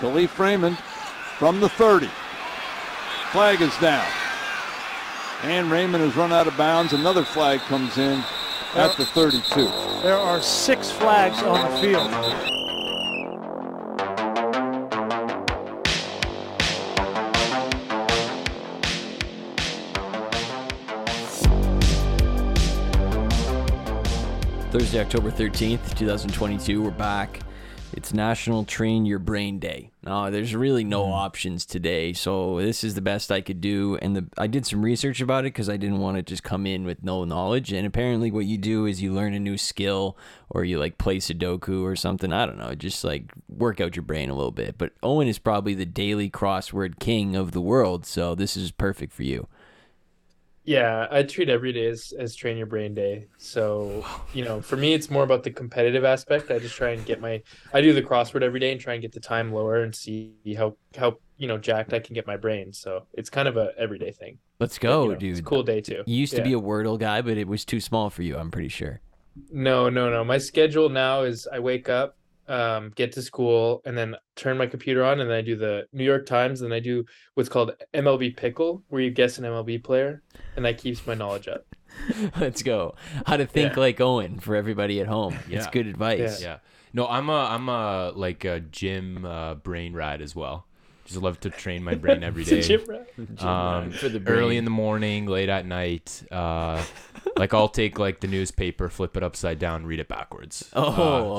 Kalif Raymond from the 30. Flag is down. And Raymond has run out of bounds. Another flag comes in at the 32. There are six flags on the field. Thursday, October 13th, 2022. We're back. It's National Train Your Brain Day. Now, there's really no mm. options today, so this is the best I could do. And the, I did some research about it because I didn't want to just come in with no knowledge. And apparently, what you do is you learn a new skill or you like play Sudoku or something. I don't know, just like work out your brain a little bit. But Owen is probably the daily crossword king of the world, so this is perfect for you. Yeah, I treat every day as, as train your brain day. So, you know, for me, it's more about the competitive aspect. I just try and get my, I do the crossword every day and try and get the time lower and see how, how, you know, jacked I can get my brain. So it's kind of a everyday thing. Let's go, You know, dude. It's a cool day too. You used to be a Wordle guy, but it was too small for you, I'm pretty sure. No, no, no. My schedule now is I wake up, um, get to school, and then turn my computer on, and then I do the New York Times, and I do what's called MLB Pickle, where you guess an MLB player, and that keeps my knowledge up. Let's go. How to think Yeah. like Owen for everybody at home. It's Yeah. good advice. Yeah. No, I'm a I'm a like a gym uh, brain rat as well. Just love to train my brain every day. It's a gym. Um, For the early in the morning, late at night. Uh, like I'll take like the newspaper, flip it upside down, read it backwards. Oh, Uh, it's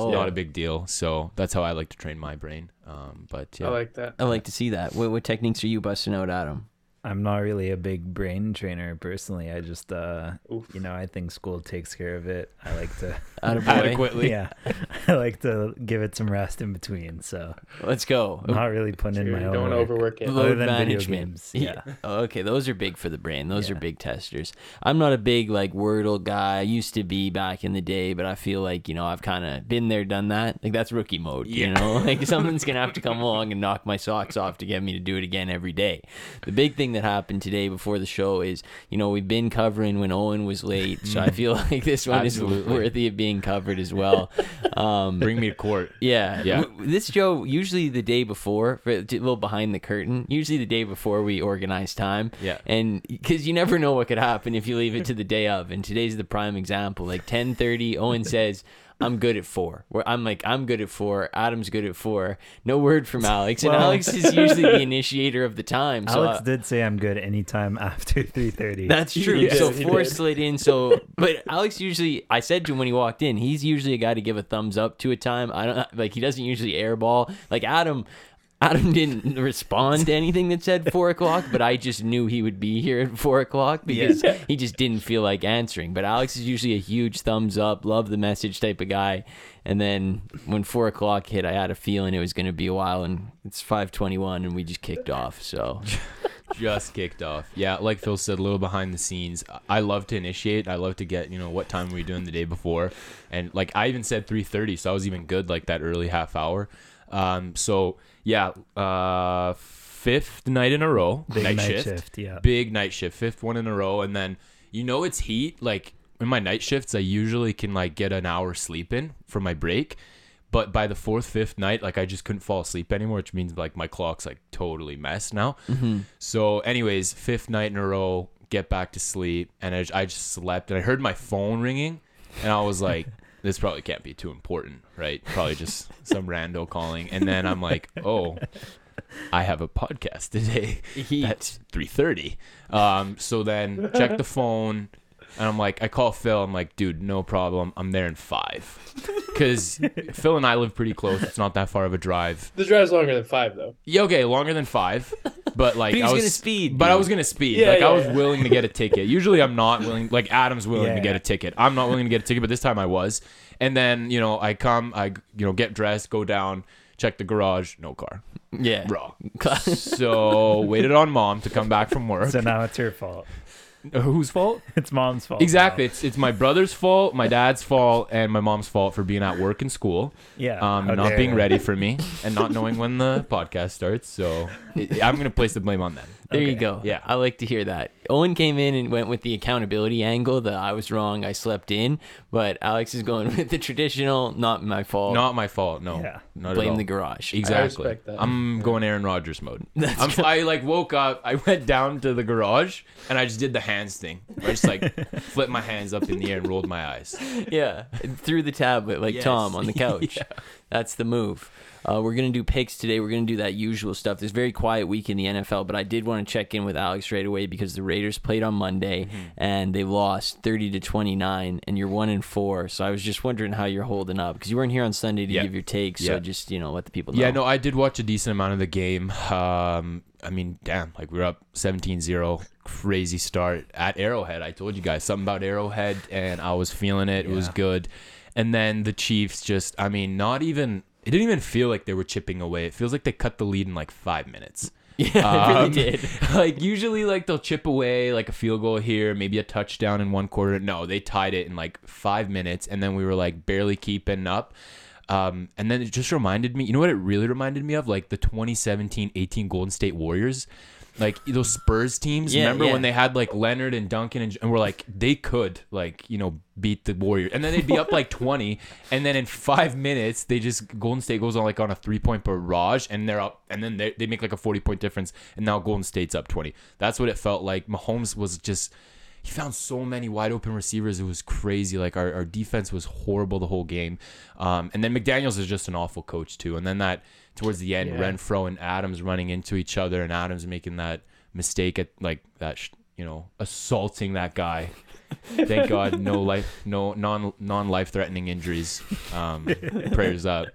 oh. not a big deal. So that's how I like to train my brain. Um, but yeah, I like that. I like to see that. What, what techniques are you busting out, Adam? I'm not really a big brain trainer personally. I just, uh, you know, I think school takes care of it. I like to, adequately. yeah, I like to give it some rest in between. So Let's go. I'm not really putting in Sure, my you own don't work. overwork it. Load Other than video management. games, yeah. Oh, okay, those are big for the brain. Those are big testers. I'm not a big like Wordle guy. I used to be back in the day, but I feel like you know I've kind of been there, done that. Like that's rookie mode. You know, like someone's gonna have to come along and knock my socks off to get me to do it again every day. The big thing that happened today before the show is you know we've been covering when Owen was late, so I feel like this one is worthy of being covered as well. Um, Bring me to court. yeah, Yeah. This show usually the day before, for- a little behind the curtain. Usually the day before we organize time. Yeah. and because you never know what could happen if you leave it to the day of. And today's the prime example. Like ten thirty, Owen says. I'm good at four. Where I'm like, I'm good at four. Adam's good at four. No word from Aleks, and Well- Aleks is usually the initiator of the time. So Aleks uh, did say I'm good anytime after 3:30. that's true. Did, so four did. slid in. So, but Aleks usually, I said to him when he walked in, he's usually a guy to give a thumbs up to a time. I don't like he doesn't usually airball. Like Adam, Adam didn't respond to anything that said four o'clock, but I just knew he would be here at four o'clock because he just didn't feel like answering. But Aleks is usually a huge thumbs up, love the message type of guy. And then when four o'clock hit, I had a feeling it was going to be a while, and it's five twenty-one, and we just kicked off. So just kicked off. Yeah, like Phil said, a little behind the scenes. I love to initiate. I love to get you know what time were we doing the day before, and like I even said three thirty, so I was even good like that early half hour. Um, so yeah, uh, fifth night in a row, Big night, night shift, shift, yeah. big night shift, fifth one in a row, and then you know it's heat. Like in my night shifts, I usually can like get an hour sleep in for my break. But by the fourth, fifth night, like I just couldn't fall asleep anymore, which means like my clock's like totally messed now. So, anyways, fifth night in a row, get back to sleep, and I, I just slept, and I heard my phone ringing, and I was like, "This probably can't be too important, right? Probably just some rando calling." And then I'm like, "Oh, I have a podcast today. Heat. That's three thirty. Um, so then check the phone, and I'm like, I call Phil. I'm like, dude, no problem. I'm there in five, because Phil and I live pretty close. It's not that far of a drive. The drive's longer than five though. Yeah, okay, longer than five, but like But he I was was gonna speed, But I dude. was gonna speed. Yeah, like yeah, I was yeah. willing to get a ticket. Usually I'm not willing. Like Adam's willing to Yeah. get a ticket. I'm not willing to get a ticket, but this time I was. And then you know I come, I you know get dressed, go down, check the garage, no car, yeah, raw. so waited on mom to come back from work. So now it's her fault. Whose fault? It's mom's fault. Exactly. now. It's it's my brother's fault, my dad's fault, and my mom's fault for being at work and school. Yeah. Um, how not dare being her. ready for me and not knowing when the podcast starts. So I- I'm gonna place the blame on them. There you go. Yeah. I like to hear that. Owen came in and went with the accountability angle that I was wrong, I slept in, but Aleks is going with the traditional, not my fault. Not my fault. No. Yeah. Not at blame all. the garage. Exactly. respect. I'm going Aaron Rodgers mode. I'm, I like woke up. I went down to the garage and I just did the hands thing. I just like flipped my hands up in the air and rolled my eyes. yeah, and threw the tablet like Yes. Tom on the couch. That's the move. Uh, we're gonna do picks today. We're gonna do that usual stuff. There's a very quiet week in the NFL, but I did want to check in with Aleks right away because the Raiders played on Monday Mm-hmm. and they lost 30 to 29, and you're one and four. So I was just wondering how you're holding up because you weren't here on Sunday to Yeah. give your take. So Yeah. just you know let the people know. Yeah, no, I did watch a decent amount of the game. Um, I mean, damn, like we were up 17-0, crazy start at Arrowhead. I told you guys something about Arrowhead, and I was feeling it. It was good. And then the Chiefs just, I mean, not even. It didn't even feel like they were chipping away. It feels like they cut the lead in like five minutes. Yeah, it really Um, did. like usually like they'll chip away like a field goal here maybe a touchdown in one quarter. No they tied it in like five minutes and then we were like barely keeping up. Um, and then it just reminded me you know what it really reminded me of? Like the 2017-18 golden state warriors like those spurs teams Yeah, remember yeah. when they had like leonard and duncan and, and we're like they could like you know beat the warriors. And then they'd be up like 20 and then in five minutes they just golden state goes on like on a three point barrage and they're up and then they, they make like a 40 point difference and now golden state's up 20 that's what it felt like. Mahomes was just he found so many wide open receivers it was crazy. Like our, our defense was horrible the whole game. Um, and then mcdaniels is just an awful coach too. And then that towards the end Yeah. renfro and adams running into each other and adams making that mistake at like that sh- you know assaulting that guy. Thank god no life no non non life threatening injuries. Um prayers up.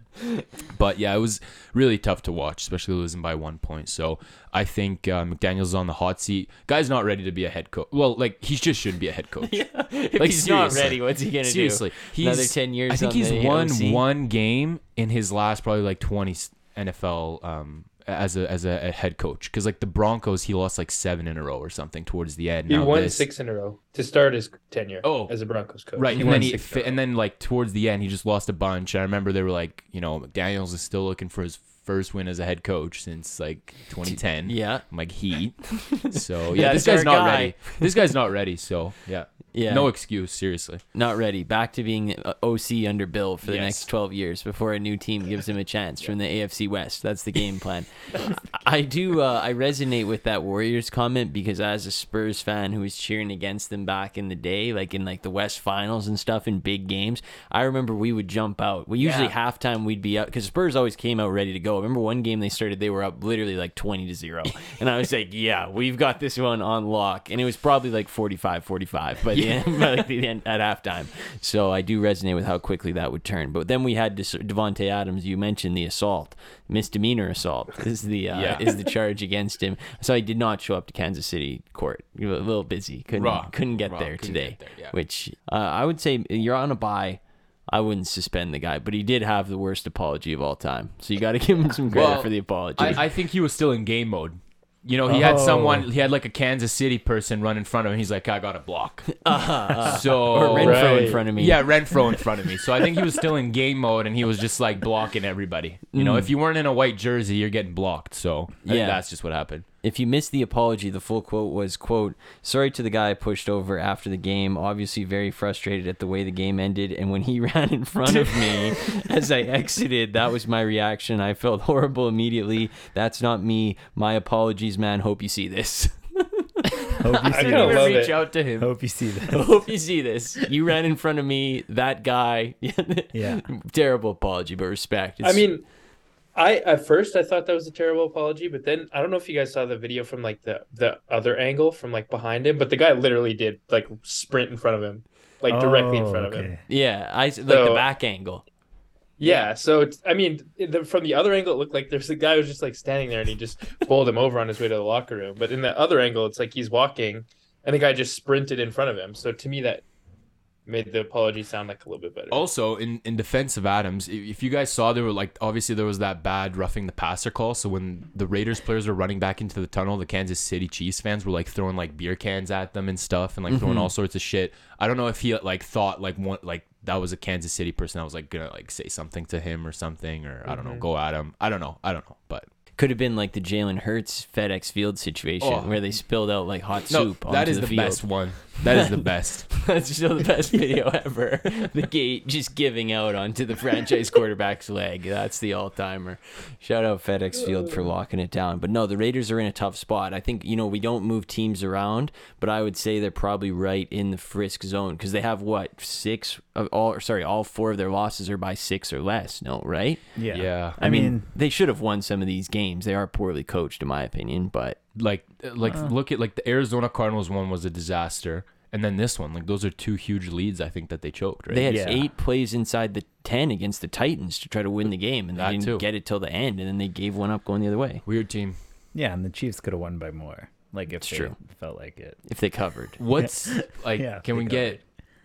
But yeah it was really tough to watch especially losing by one point. So i think uh, mcdaniel's on the hot seat. Guy's not ready to be a head coach. Well like he just shouldn't be a head coach. If Like, he's not ready, what's he gonna seriously. Do? he's Another 10 years i think he's won OC? one game in his last probably like 20 nfl um as a as a, a head coach because like the broncos he lost like seven in a row or something towards the end He Now won this- six in a row to start his tenure Oh. as a Broncos coach. Right, He and then he six in a fi- and then like towards the end, he just lost a bunch. I remember they were like, you know, McDaniel's is still looking for his first win as a head coach since like 2010. Yeah. I'm like heat. So yeah, this guy's not guy. ready. This guy's not ready. So yeah, Yeah. no excuse. Seriously. Not ready. Back to being OC under Bill for the Yes. next 12 years before a new team gives him a chance from the AFC West. That's the game plan. I do. Uh, I resonate with that Warriors comment because as a Spurs fan who was cheering against them back in the day, like in like the West Finals and stuff in big games, I remember we would jump out. We usually halftime we'd be up because Spurs always came out ready to go. I remember one game they started, they were up literally like 20 to zero, and I was like, "Yeah, we've got this one on lock." And it was probably like 45, 45 by the end, by like the end at halftime. So I do resonate with how quickly that would turn. But then we had Davante Adams. You mentioned the assault, misdemeanor assault is the uh, Yeah. is the charge against him. So I did not show up to Kansas City court. A little busy, couldn't Raw. couldn't get Raw. there Couldn't today. get there, yeah. Which uh, I would say you're on a bye. I wouldn't suspend the guy, but he did have the worst apology of all time. So you got to give him some credit Well, for the apology. I, I think he was still in game mode. You know, he had Oh. someone, he had like a Kansas City person run in front of him. He's like, I got a block. so, or Renfro in front of me. Yeah, Renfro in front of me. So I think he was still in game mode and he was just like blocking everybody. You know, if you weren't in a white jersey, you're getting blocked. So Mm. Yeah. that's just what happened. If you missed the apology, the full quote was, quote, sorry to the guy I pushed over after the game, obviously very frustrated at the way the game ended, and when he ran in front of me as I exited, that was my reaction. I felt horrible immediately. That's not me. My apologies, man. Hope you see this. Hope you I see kinda this. love reach it. out to him. Hope you see this. Hope you see this. You ran in front of me, that guy. Yeah. Terrible apology, but respect. I mean, I at first I thought that was a terrible apology, but then I don't know if you guys saw the video from like the the other angle from like behind him, but the guy literally did like sprint in front of him, like directly in Oh, front of him. yeah, I like the back angle. Yeah, so it's, I mean, the, from the other angle, it looked like there's a guy who's just like standing there and he just bowled him over on his way to the locker room. But in the other angle, it's like he's walking and the guy just sprinted in front of him. So to me, that made the apology sound like a little bit better. Also, in, in defense of Adams, if you guys saw, there were like obviously there was that bad roughing the passer call. So when the Raiders players were running back into the tunnel, the Kansas City Chiefs fans were like throwing like beer cans at them and stuff, and like throwing mm-hmm. all sorts of shit. I don't know if he like thought like one like that was a Kansas City person that was like gonna like say something to him or something, or I don't know, mm-hmm. go at him. I don't know. I don't know, but Could have been like the Jalen Hurts FedEx Field situation Oh. where they spilled out like hot soup. that onto is the, the, field. best one. That is the best. That's still the best video ever. The gate just giving out onto the franchise quarterback's leg. That's the all timer. Shout out FedEx Field for locking it down. But no, the Raiders are in a tough spot. I think, you know, we don't move teams around, but I would say they're probably right in the frisk zone because they have what, six of all, sorry, all four of their losses are by six or less. No, right? Yeah. Yeah. I, mean, they should have won some of these games. They are poorly coached, in my opinion, but like like Uh. look at like the Arizona Cardinals one was a disaster, and then this one, like those are two huge leads. I think that they choked. Right? They had Yeah. eight plays inside the 10 against the Titans to try to win the game, and they That didn't too. get it till the end, and then they gave one up going the other way Weird team. yeah, and the Chiefs could have won by more. Like if It's they true. felt like it. if they covered. What's like? Yeah, can we they got get.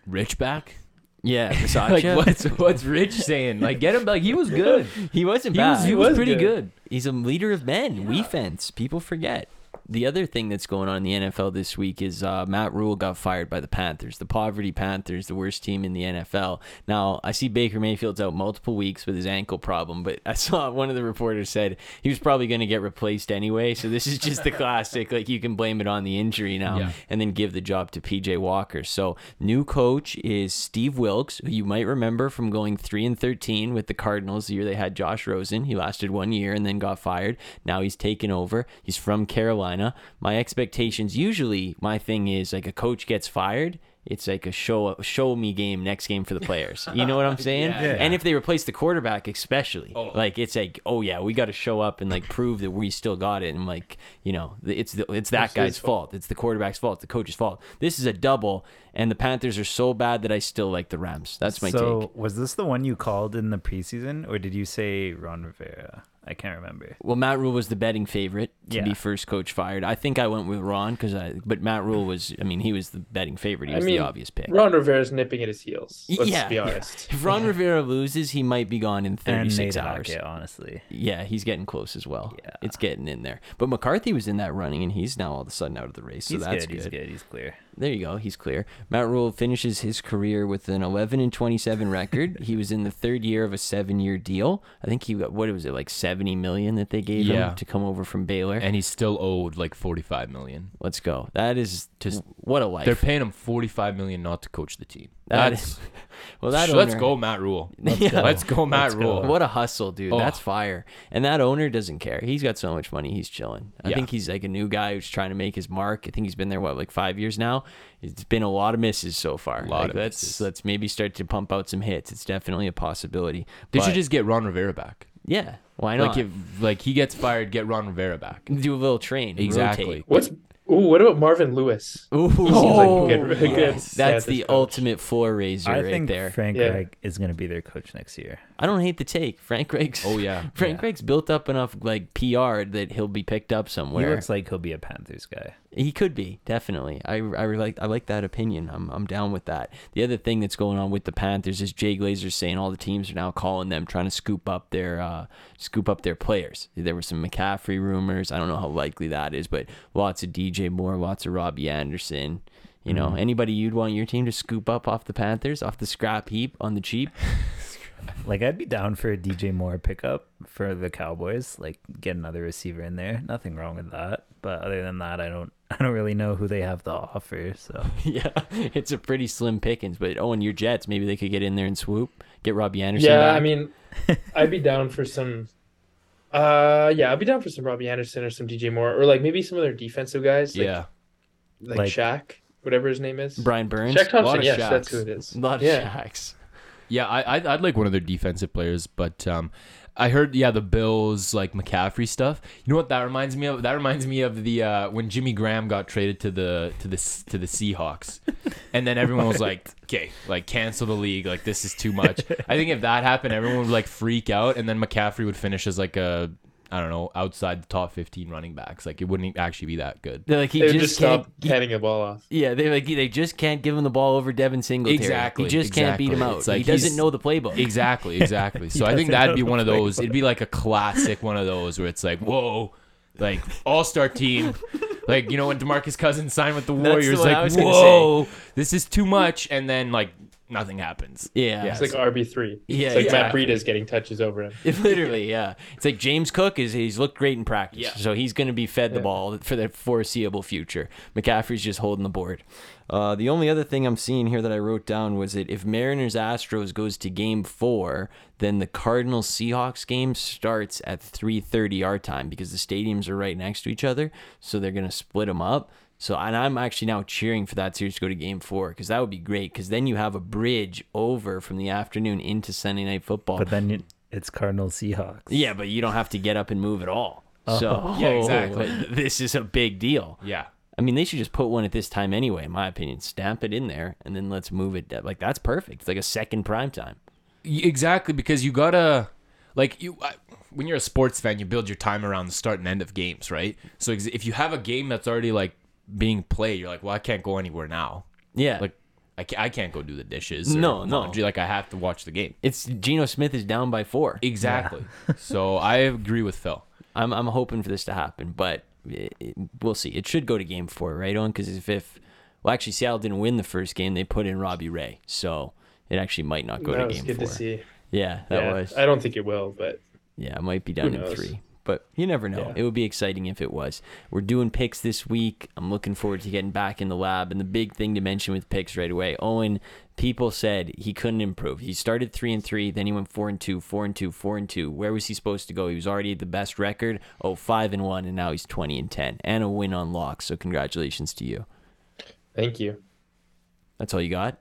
Rich back? Yeah, Like Versace. what's what's Rich saying? Like get him like he was good. he wasn't He bad. was he was, was pretty good. good. He's a leader of men. We fence. People forget. The other thing that's going on in the NFL this week is uh, Matt Rhule got fired by the Panthers. The poverty Panthers, the worst team in the NFL. Now, I see Baker Mayfield's out multiple weeks with his ankle problem, but I saw one of the reporters said he was probably going to get replaced anyway. So this is just the classic. Like you can blame it on the injury now Yeah. and then give the job to PJ Walker. So new coach is Steve Wilks, who you might remember from going three and thirteen with the Cardinals the year they had Josh Rosen. He lasted one year and then got fired. Now he's taken over. He's from Carolina. My expectations usually my thing is like a coach gets fired. It's like a show show me game next game for the players. You know what I'm saying? Yeah. And if they replace the quarterback, especially, Oh. like it's like, oh yeah, we got to show up and like prove that we still got it. And like, you know, it's the, it's that It's guy's fault. fault. It's the quarterback's fault. It's the coach's fault. This is a double, and the Panthers are so bad that I still like the Rams. That's my so take. So was this the one you called in the preseason, or did you say Ron Rivera? I can't remember. Well, Matt Rhule was the betting favorite to Yeah. be first coach fired. I think I went with Ron because I, but Matt Rhule was. I mean, he was the betting favorite. He I was mean, the obvious pick. Ron Rivera's nipping at his heels. Let's yeah, be yeah. honest. If Ron Rivera loses, he might be gone in 36 Nate hours. Hackett, honestly. Yeah, he's getting close as well. Yeah. It's getting in there. But McCarthy was in that running, and he's now all of a sudden out of the race. So he's that's good, He's good. He's clear. There you go. He's clear. Matt Rhule finishes his career with an 11 and 27 record. he was in the third year of a seven-year deal. I think he got what was it like 70 million that they gave Yeah. him to come over from Baylor. And he's still owed like forty five million. Let's go. That is just what a life. They're paying him forty five million not to coach the team. That That's well, that let's owner- go, Matt Rhule. Let's Yeah. go, let's go Matt Let's go. Rule. What a hustle, dude. Oh. That's fire. And that owner doesn't care. He's got so much money. He's chilling. I Yeah. think he's like a new guy who's trying to make his mark. I think he's been there, what, like five years now? It's been a lot of misses so far. A lot Like, of let's, misses. Let's maybe start to pump out some hits. It's definitely a possibility. They But, should just get Ron Rivera back. yeah. Why not? Like if like he gets fired, get Ron Rivera back. do a little train. Exactly. rotate. What's ooh? What about Marvin Lewis? Ooh, Seems like a good, a good That's the coach. ultimate floor raiser I right think there. Frank Yeah. Reich is going to be their coach next year. I don't hate the take. Frank Reich. Oh yeah. Frank Yeah. Reich's built up enough like PR that he'll be picked up somewhere. He looks like he'll be a Panthers guy. He could be definitely. I, I like I like that opinion. I'm I'm down with that. The other thing that's going on with the Panthers is Jay Glazer's saying all the teams are now calling them, trying to scoop up their uh, scoop up their players. There were some McCaffrey rumors. I don't know how likely that is, but lots of DJ Moore, lots of Robbie Anderson. You know, mm. anybody you'd want your team to scoop up off the Panthers, off the scrap heap on the cheap. Like I'd be down for a DJ Moore pickup for the Cowboys. Like get another receiver in there. Nothing wrong with that. But other than that, I don't. I don't really know who they have to offer. So yeah, it's a pretty slim pickings. But oh, and your Jets, maybe they could get in there and swoop, get Robbie Anderson. Yeah, back. I mean, I'd be down for some. Uh, yeah, I'd be down for some Robbie Anderson or some DJ Moore, or like maybe some of their defensive guys. Like, Yeah. like, Like- Shaq, whatever his name is. Brian Burns. Shaq lot Thompson. of Yes, Shaqs. that's who it is. A lot of yeah. Shaqs. Yeah, I I'd, I'd like one of their defensive players, but um, I heard yeah the Bills like McCaffrey stuff. You know what that reminds me of? That reminds me of the uh, when Jimmy Graham got traded to the to the to the Seahawks, and then everyone was like, okay, like cancel the league, like this is too much. I think if that happened, everyone would like freak out, and then McCaffrey would finish as like a I don't know outside the top fifteen running backs. Like it wouldn't actually be that good. They're like he They just, just can't. stop handing the ball off. Yeah, they like they just can't give him the ball over Devin Singletary. Exactly, He just can't beat him exactly. out. It's like he doesn't know the playbook. Exactly, exactly. so I think that'd be one of the those. It'd be like a classic one of those where it's like, whoa, like all star team. Like you know when Demarcus Cousins signed with the That's the Warriors, one I like was gonna whoa, this is too much. And then like nothing happens. Yeah. It's like RB three. Yeah, It's like Matt exactly. Breida's getting touches over him. Literally, yeah. It's like James Cook is he's looked great in practice, Yeah. so he's going to be fed the ball for the foreseeable future. McCaffrey's just holding the board. Uh, the only other thing I'm seeing here that I wrote down was that if Mariners Astros goes to Game Four, then the Cardinals Seahawks game starts at 3:30 our time because the stadiums are right next to each other, so they're going to split them up. So, and I'm actually now cheering for that series to go to Game Four because that would be great because then you have a bridge over from the afternoon into Sunday Night Football. But then you, it's Cardinals Seahawks. Yeah, but you don't have to get up and move at all. So oh. Yeah, exactly. This is a big deal. Yeah. I mean, they should just put one at this time anyway, in my opinion. Stamp it in there, and then let's move it. Like that's perfect. It's like a second prime time. Exactly, because you gotta like you I, when you're a sports fan, you build your time around the start and end of games, right? So if you have a game that's already like being played, you're like, well, I can't go anywhere now. Yeah, Like I can't, I can't go do the dishes. No, no. laundry. Like I have to watch the game. it's Geno Smith is down by four. Exactly. so I agree with Phil. I'm I'm hoping for this to happen, but it, it- we'll see. It should go to Game Four, right on? Because if if well, actually Seattle didn't win the first game, they put in Robbie Ray, so it actually might not go that to was Game good Four. to see. Yeah, that yeah, was. I don't think it will, but Yeah, it might be down in three. But you never know. Yeah. It would be exciting if it was. We're doing picks this week. I'm looking forward to getting back in the lab. And the big thing to mention with picks right away, Owen, people said he couldn't improve. He started three and three, then he went four and two, four and two, four and two. Where was he supposed to go? He was already the best record. Oh, five and one, and now he's twenty and ten. And a win on lock. So congratulations to you. thank you. That's all you got?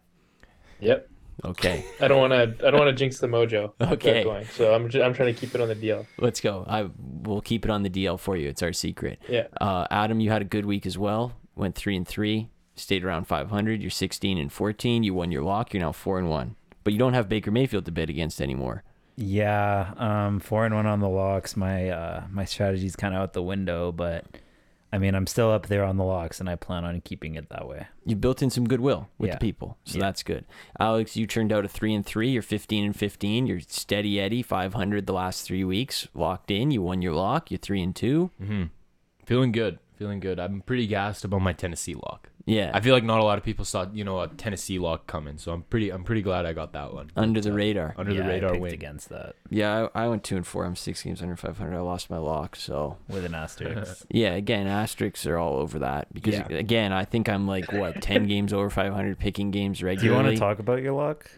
Yep. Okay. I don't want to. I don't want to jinx the mojo. Okay. Going. So I'm. Just, I'm trying to keep it on the deal. Let's go. I we'll keep it on the DL for you. It's our secret. Yeah. Uh, Adam, you had a good week as well. Went three and three, stayed around 500. You're 16 and 14. You won your lock. You're now four and one. But you don't have Baker Mayfield to bet against anymore. Yeah, um, four and one on the locks. My uh, my strategy's kind of out the window, but I mean, I'm still up there on the locks, and I plan on keeping it that way. You built in some goodwill with Yeah. the people, so Yeah. that's good. Aleks, you turned out a three and three. You're 15 and 15. You're steady Eddie, 500 the last three weeks. Locked in. You won your lock. You're three and two. Mm-hmm. Feeling good. Feeling good. I'm pretty gassed about my Tennessee lock. Yeah, I feel like not a lot of people saw, you know, a Tennessee lock coming. So I'm pretty I'm pretty glad I got that one. under the uh, radar. Under yeah, the radar I picked win. against that Yeah, I, I went two and four. I'm six games under 500. I lost my lock, so with an asterisk. Yeah, again, asterisks are all over that because Yeah. again, I think I'm like what ten games over 500 picking games regularly. Do you want to talk about your lock?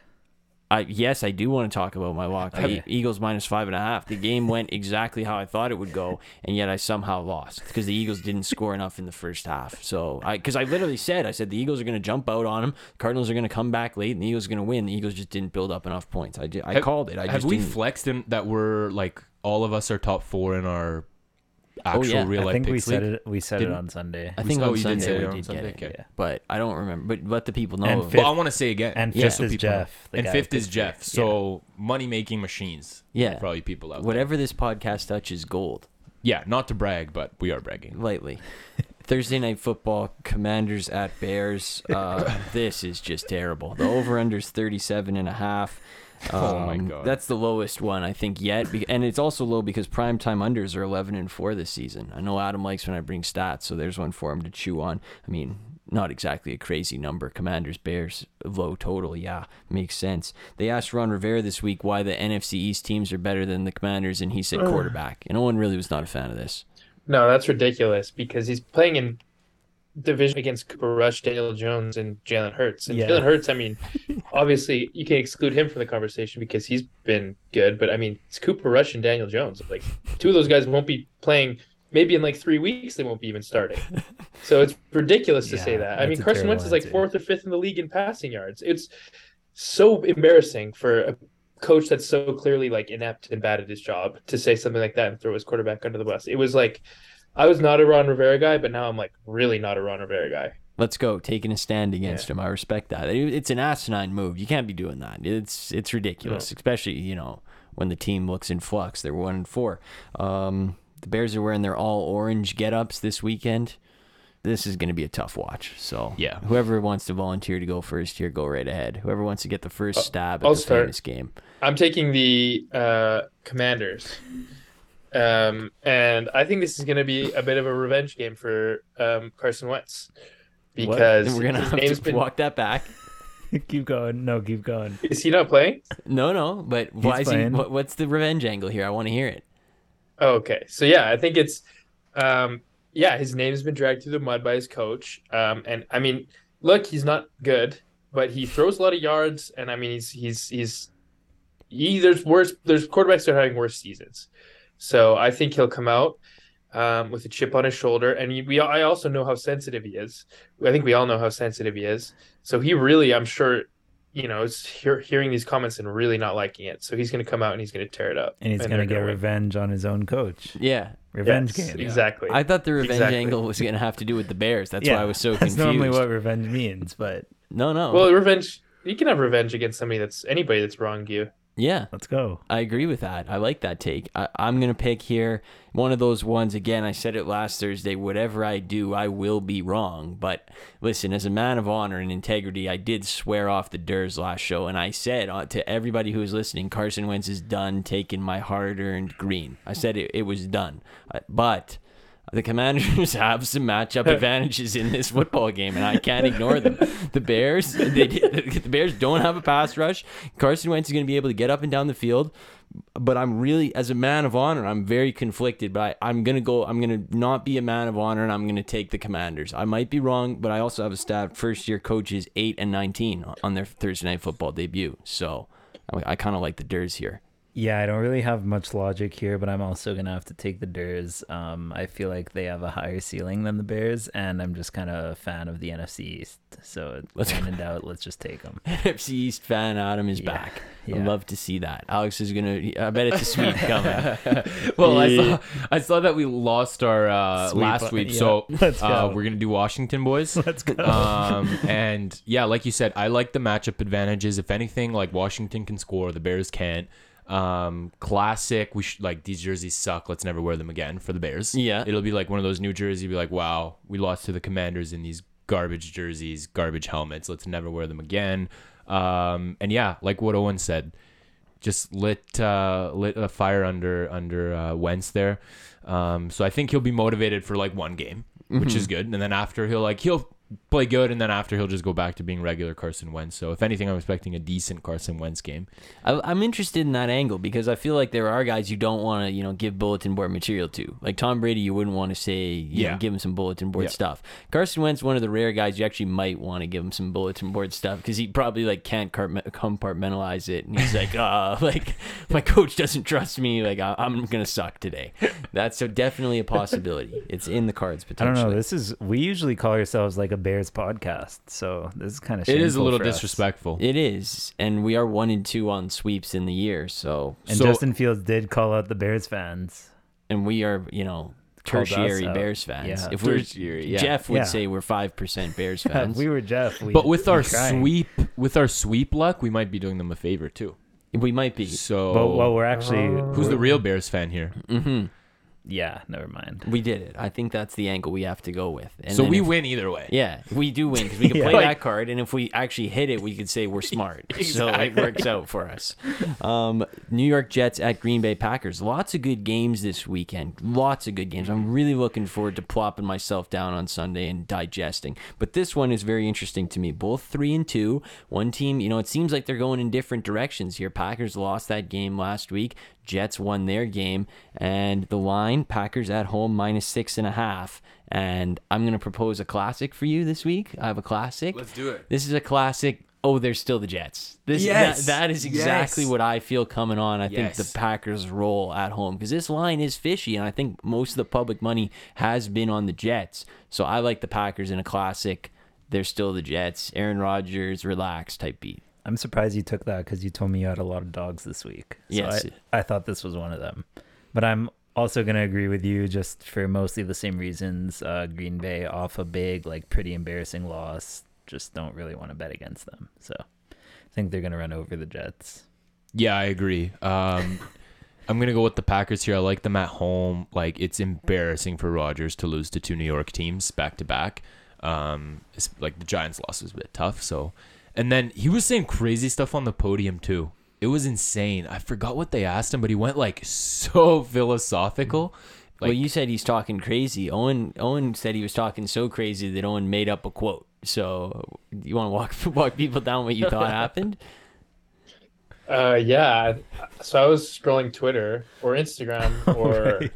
I yes, I do want to talk about my lock. The Okay. E- Eagles minus five and a half. The game went exactly how I thought it would go, and yet I somehow lost because the Eagles didn't score enough in the first half. So I because I literally said I said the Eagles are going to jump out on them, Cardinals are going to come back late, and the Eagles are going to win. The Eagles just didn't build up enough points. I, I Have- called it. I Have just we didn't. flexed in that we're like all of us are top four in our actual yeah. real I life think we said league? it. We said Didn't- it on Sunday. I think Oh, on you did Sunday say it we on did Sunday? get it, Okay. Yeah. but I don't remember. But let the people know. And fifth- Well, I want to say again. and fifth just so is. Jeff. and fifth who is picked Jeff. it. So money making machines. Yeah. probably people out there. Whatever this podcast touches, gold. Yeah, not to brag, but we are bragging. lightly. Thursday night football, Commanders at Bears. Uh, this is just terrible. The over under is 37 and a half. Oh my Um, God. That's the lowest one I think yet, and it's also low because primetime unders are 11 and four this season. I know Adam likes when I bring stats, so there's one for him to chew on. I mean, not exactly a crazy number. Commanders, Bears, low total. Yeah, makes sense. They asked Ron Rivera this week why the NFC East teams are better than the Commanders, and he said quarterback. And Owen really was not a fan of this. No, that's ridiculous because he's playing in division against Cooper Rush, Daniel Jones, and Jalen Hurts. And Yeah. Jalen Hurts, I mean, obviously you can exclude him from the conversation because he's been good, but I mean, it's Cooper Rush and Daniel Jones. Like two of those guys won't be playing. Maybe in like three weeks they won't be even starting. So it's ridiculous to say that. I mean, Carson Wentz is like fourth or fifth in the league in passing yards. It's so embarrassing for a coach that's so clearly like inept and bad at his job to say something like that and throw his quarterback under the bus. It was like I was not a Ron Rivera guy, but now I'm like really not a Ron Rivera guy. Let's go, taking a stand against Yeah. him. I respect that. It- It's an asinine move. You can't be doing that. It's it's ridiculous, especially you know when the team looks in flux. They're one and four. Um, the Bears are wearing their all orange get-ups this weekend. This is going to be a tough watch. So Yeah. whoever wants to volunteer to go first here, go right ahead. Whoever wants to get the first stab at I'll the start. famous game. I'm taking the uh, Commanders, um, and I think this is going to be a bit of a revenge game for um, Carson Wentz because We're gonna his have name's to been walk that back. keep going. No, keep going. Is he not playing? No, no. But why is he? What, what's the revenge angle here? I want to hear it. Oh, okay. So yeah, I think it's um yeah, his name's been dragged through the mud by his coach. Um and I mean, look, he's not good, but he throws a lot of yards and I mean he's he's he's he, there's worse there's quarterbacks that are having worse seasons. So I think he'll come out um, with a chip on his shoulder, and he, we I also know how sensitive he is. I think we all know how sensitive he is. So he really, I'm sure, you know, is hear, hearing these comments and really not liking it. So he's going to come out and he's going to tear it up, And he's gonna they're get win. revenge on his own coach. Yeah. Revenge Yes, game. Exactly. I thought the revenge Exactly. angle was going to have to do with the Bears. That's yeah, why I was so That's confused. normally what revenge means, but no, no. Well, revenge. You can have revenge against somebody that's anybody that's wronged you. Yeah. let's go. I agree with that. I like that take. I, I'm going to pick here one of those ones. Again, I said it last Thursday. Whatever I do, I will be wrong. But listen, as a man of honor and integrity, I did swear off the Durs last show. And I said uh, to everybody who was listening, Carson Wentz is done taking my hard earned green. I said it, it was done. Uh, But. The Commanders have some matchup advantages in this football game, and I can't ignore them. The Bears, they, the Bears don't have a pass rush. Carson Wentz is going to be able to get up and down the field, but I'm really, as a man of honor, I'm very conflicted. But I, I'm gonna go. I'm gonna not be a man of honor, and I'm gonna take the Commanders. I might be wrong, but I also have a stat: first year coaches eight and 19 on their Thursday night football debut. So I, I kind of like the Durs here. Yeah, I don't really have much logic here, but I'm also gonna have to take the Durs. Um, I feel like they have a higher ceiling than the Bears, and I'm just kind of a fan of the NFC East. So Let's- when in doubt, let's just take them. NFC East fan Adam is Yeah, back. yeah. I'd love to see that. Aleks is gonna. I bet it's a sweep coming. well, I saw I saw that we lost our uh, Sweep, last uh, week, yeah. so Let's uh, we're gonna do Washington boys. Let's go. um, and yeah, like you said, I like the matchup advantages. If anything, like Washington can score, the Bears can't. Um, classic. We should like these jerseys suck. Let's never wear them again for the Bears. Yeah. it'll be like one of those new jerseys. Be like, wow, we lost to the Commanders in these garbage jerseys, garbage helmets. Let's never wear them again. Um, and yeah, like what Owen said, just lit uh, lit a fire under under uh, Wentz there. Um, so I think he'll be motivated for like one game, which is good, and then after he'll like he'll play good, and then after he'll just go back to being regular Carson Wentz. So if anything, I'm expecting a decent Carson Wentz game. I, I'm interested in that angle because I feel like there are guys you don't want to, you know, give bulletin board material to. Like Tom Brady, you wouldn't want to say, you know, Yeah. give him some bulletin board Yeah. stuff. Carson Wentz, one of the rare guys you actually might want to give him some bulletin board stuff because he probably like can't compartmentalize it, and he's like, uh, like my coach doesn't trust me. Like I- I'm gonna suck today. That's so definitely a possibility. It's in the cards potentially. I potentially. don't know. This is we usually call ourselves like a Bears podcast, so this is kind of It is a little disrespectful. It is, and we are one and two on sweeps in the year. So, And So- Justin Fields did call out the Bears fans. and we are, you know, tertiary. Bears fans. Yeah. If we're Tertiary, yeah. Jeff would Yeah. say we're five percent Bears fans. we were Jeff. We, But with our tried. sweep, with our sweep luck, we might be doing them a favor too. we might be. So But well, we're actually who's the real Bears fan here? hmm yeah. Never mind. We did it. I think that's the angle we have to go with. And so we if- win either way. Yeah, we do win because we can Yeah. play Like- that card, and if we actually hit it, we could say we're smart. So it works out for us. Um, New York Jets at Green Bay Packers. Lots of good games this weekend. Lots of good games. I'm really looking forward to plopping myself down on Sunday and digesting. But this one is very interesting to me. Both three and two. One team, you know, it seems like they're going in different directions here. Packers lost that game last week. Jets won their game, and the line Packers at home minus six and a half. And I'm gonna propose a classic for you this week. I have a classic. Let's do it. This is a classic. Oh, they're still the Jets. This Yes. that, that is exactly Yes. what I feel coming on. I think the Packers roll at home because this line is fishy, and I think most of the public money has been on the Jets. So I like the Packers in a classic. They're still the Jets. Aaron Rodgers, relax type beat. I'm surprised you took that because you told me you had a lot of dogs this week. So Yes. I, I thought this was one of them. But I'm also going to agree with you just for mostly the same reasons. Uh, Green Bay off a big, like pretty embarrassing loss. Just don't really want to bet against them. So I think they're going to run over the Jets. Yeah, I agree. Um, I'm gonna go with the Packers here. I like them at home. Like it's embarrassing for Rodgers to lose to two New York teams back to back. Um, like the Giants loss was a bit tough. So, and then he was saying crazy stuff on the podium too. It was insane. I forgot what they asked him, but he went like so philosophical. Like well, you said he's talking crazy. Owen Owen said he was talking so crazy that Owen made up a quote. So you want to walk walk people down what you thought happened? Uh, yeah. So I was scrolling Twitter or Instagram or Right.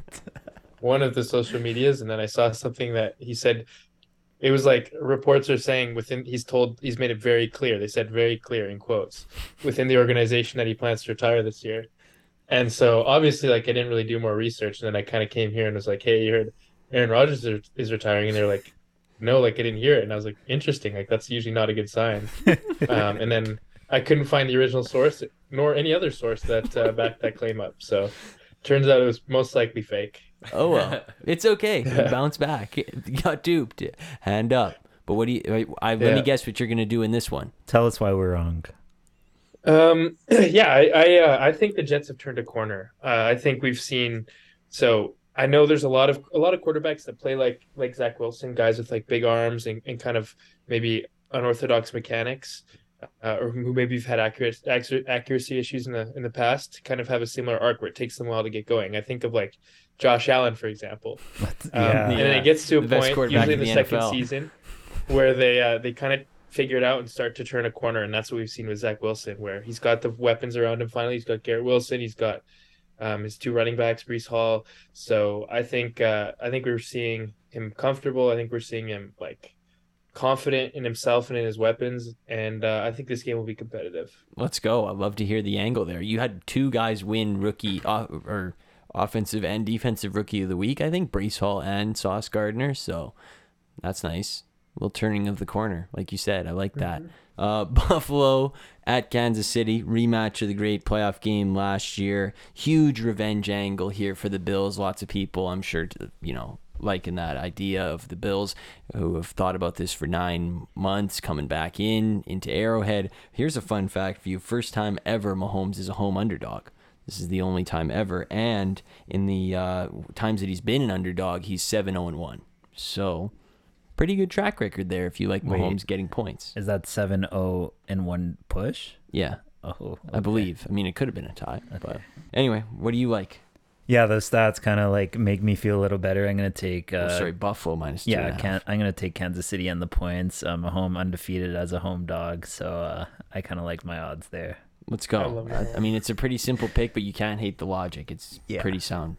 one of the social medias, and then I saw something that he said. It was like reports are saying within. He's told he's made it very clear. They said very clear in quotes within the organization that he plans to retire this year. And so obviously, like I didn't really do more research, and then I kind of came here and was like, "Hey, you heard Aaron Rodgers is- is retiring?" And they're like, "No, like I didn't hear it." And I was like, "Interesting. Like that's usually not a good sign." um, and then I couldn't find the original source nor any other source that uh, backed that claim up. So turns out it was most likely fake. Oh well, it's okay. You bounce back. You got duped. Hand up. But what do you? I, let me guess what you're gonna do in this one. Tell us why we're wrong. Um, yeah, I I, uh, I think the Jets have turned a corner. Uh, I think we've seen. So I know there's a lot of a lot of quarterbacks that play like like Zach Wilson, guys with like big arms and, and kind of maybe unorthodox mechanics, uh, or who maybe have had accuracy accuracy issues in the in the past. Kind of have a similar arc where it takes them a while to get going. I think of like Josh Allen, for example. Um, yeah. And then it gets to a The point, quarterback usually in in the, the second NFL. season, where they uh, they kind of figure it out and start to turn a corner, and that's what we've seen with Zach Wilson, where he's got the weapons around him. Finally, he's got Garrett Wilson, he's got um, his two running backs, Breece Hall. So I think uh, I think we're seeing him comfortable. I think we're seeing him like confident in himself and in his weapons, and uh, I think this game will be competitive. Let's go. I'd love to hear the angle there. You had two guys win rookie uh, or offensive and defensive rookie of the week. I think Breece Hall and Sauce Gardner. So that's nice. little turning of the corner, like you said. I like that. Uh, Buffalo at Kansas City rematch of the great playoff game last year. Huge revenge angle here for the Bills. Lots of people, I'm sure, to, you know, liking that idea of the Bills who have thought about this for nine months coming back in into Arrowhead. Here's a fun fact for you: first time ever Mahomes is a home underdog. This is the only time ever, and in the uh, times that he's been an underdog, he's seven zero and one. So, pretty good track record there. If you like Wait. Mahomes getting points, Is that 7 0 in one push? yeah, Oh, I believe. I mean, it could have been a tie, but anyway, what do you like? Yeah, those stats kind of like make me feel a little better. I'm gonna take. Uh, oh, sorry, Buffalo minus two. and yeah, can I'm gonna take Kansas City and the points. Mahomes undefeated as a home dog, so uh, I kind of like my odds there. Let's go. I. I mean, it's a pretty simple pick, but you can't hate the logic. It's Yeah. pretty sound.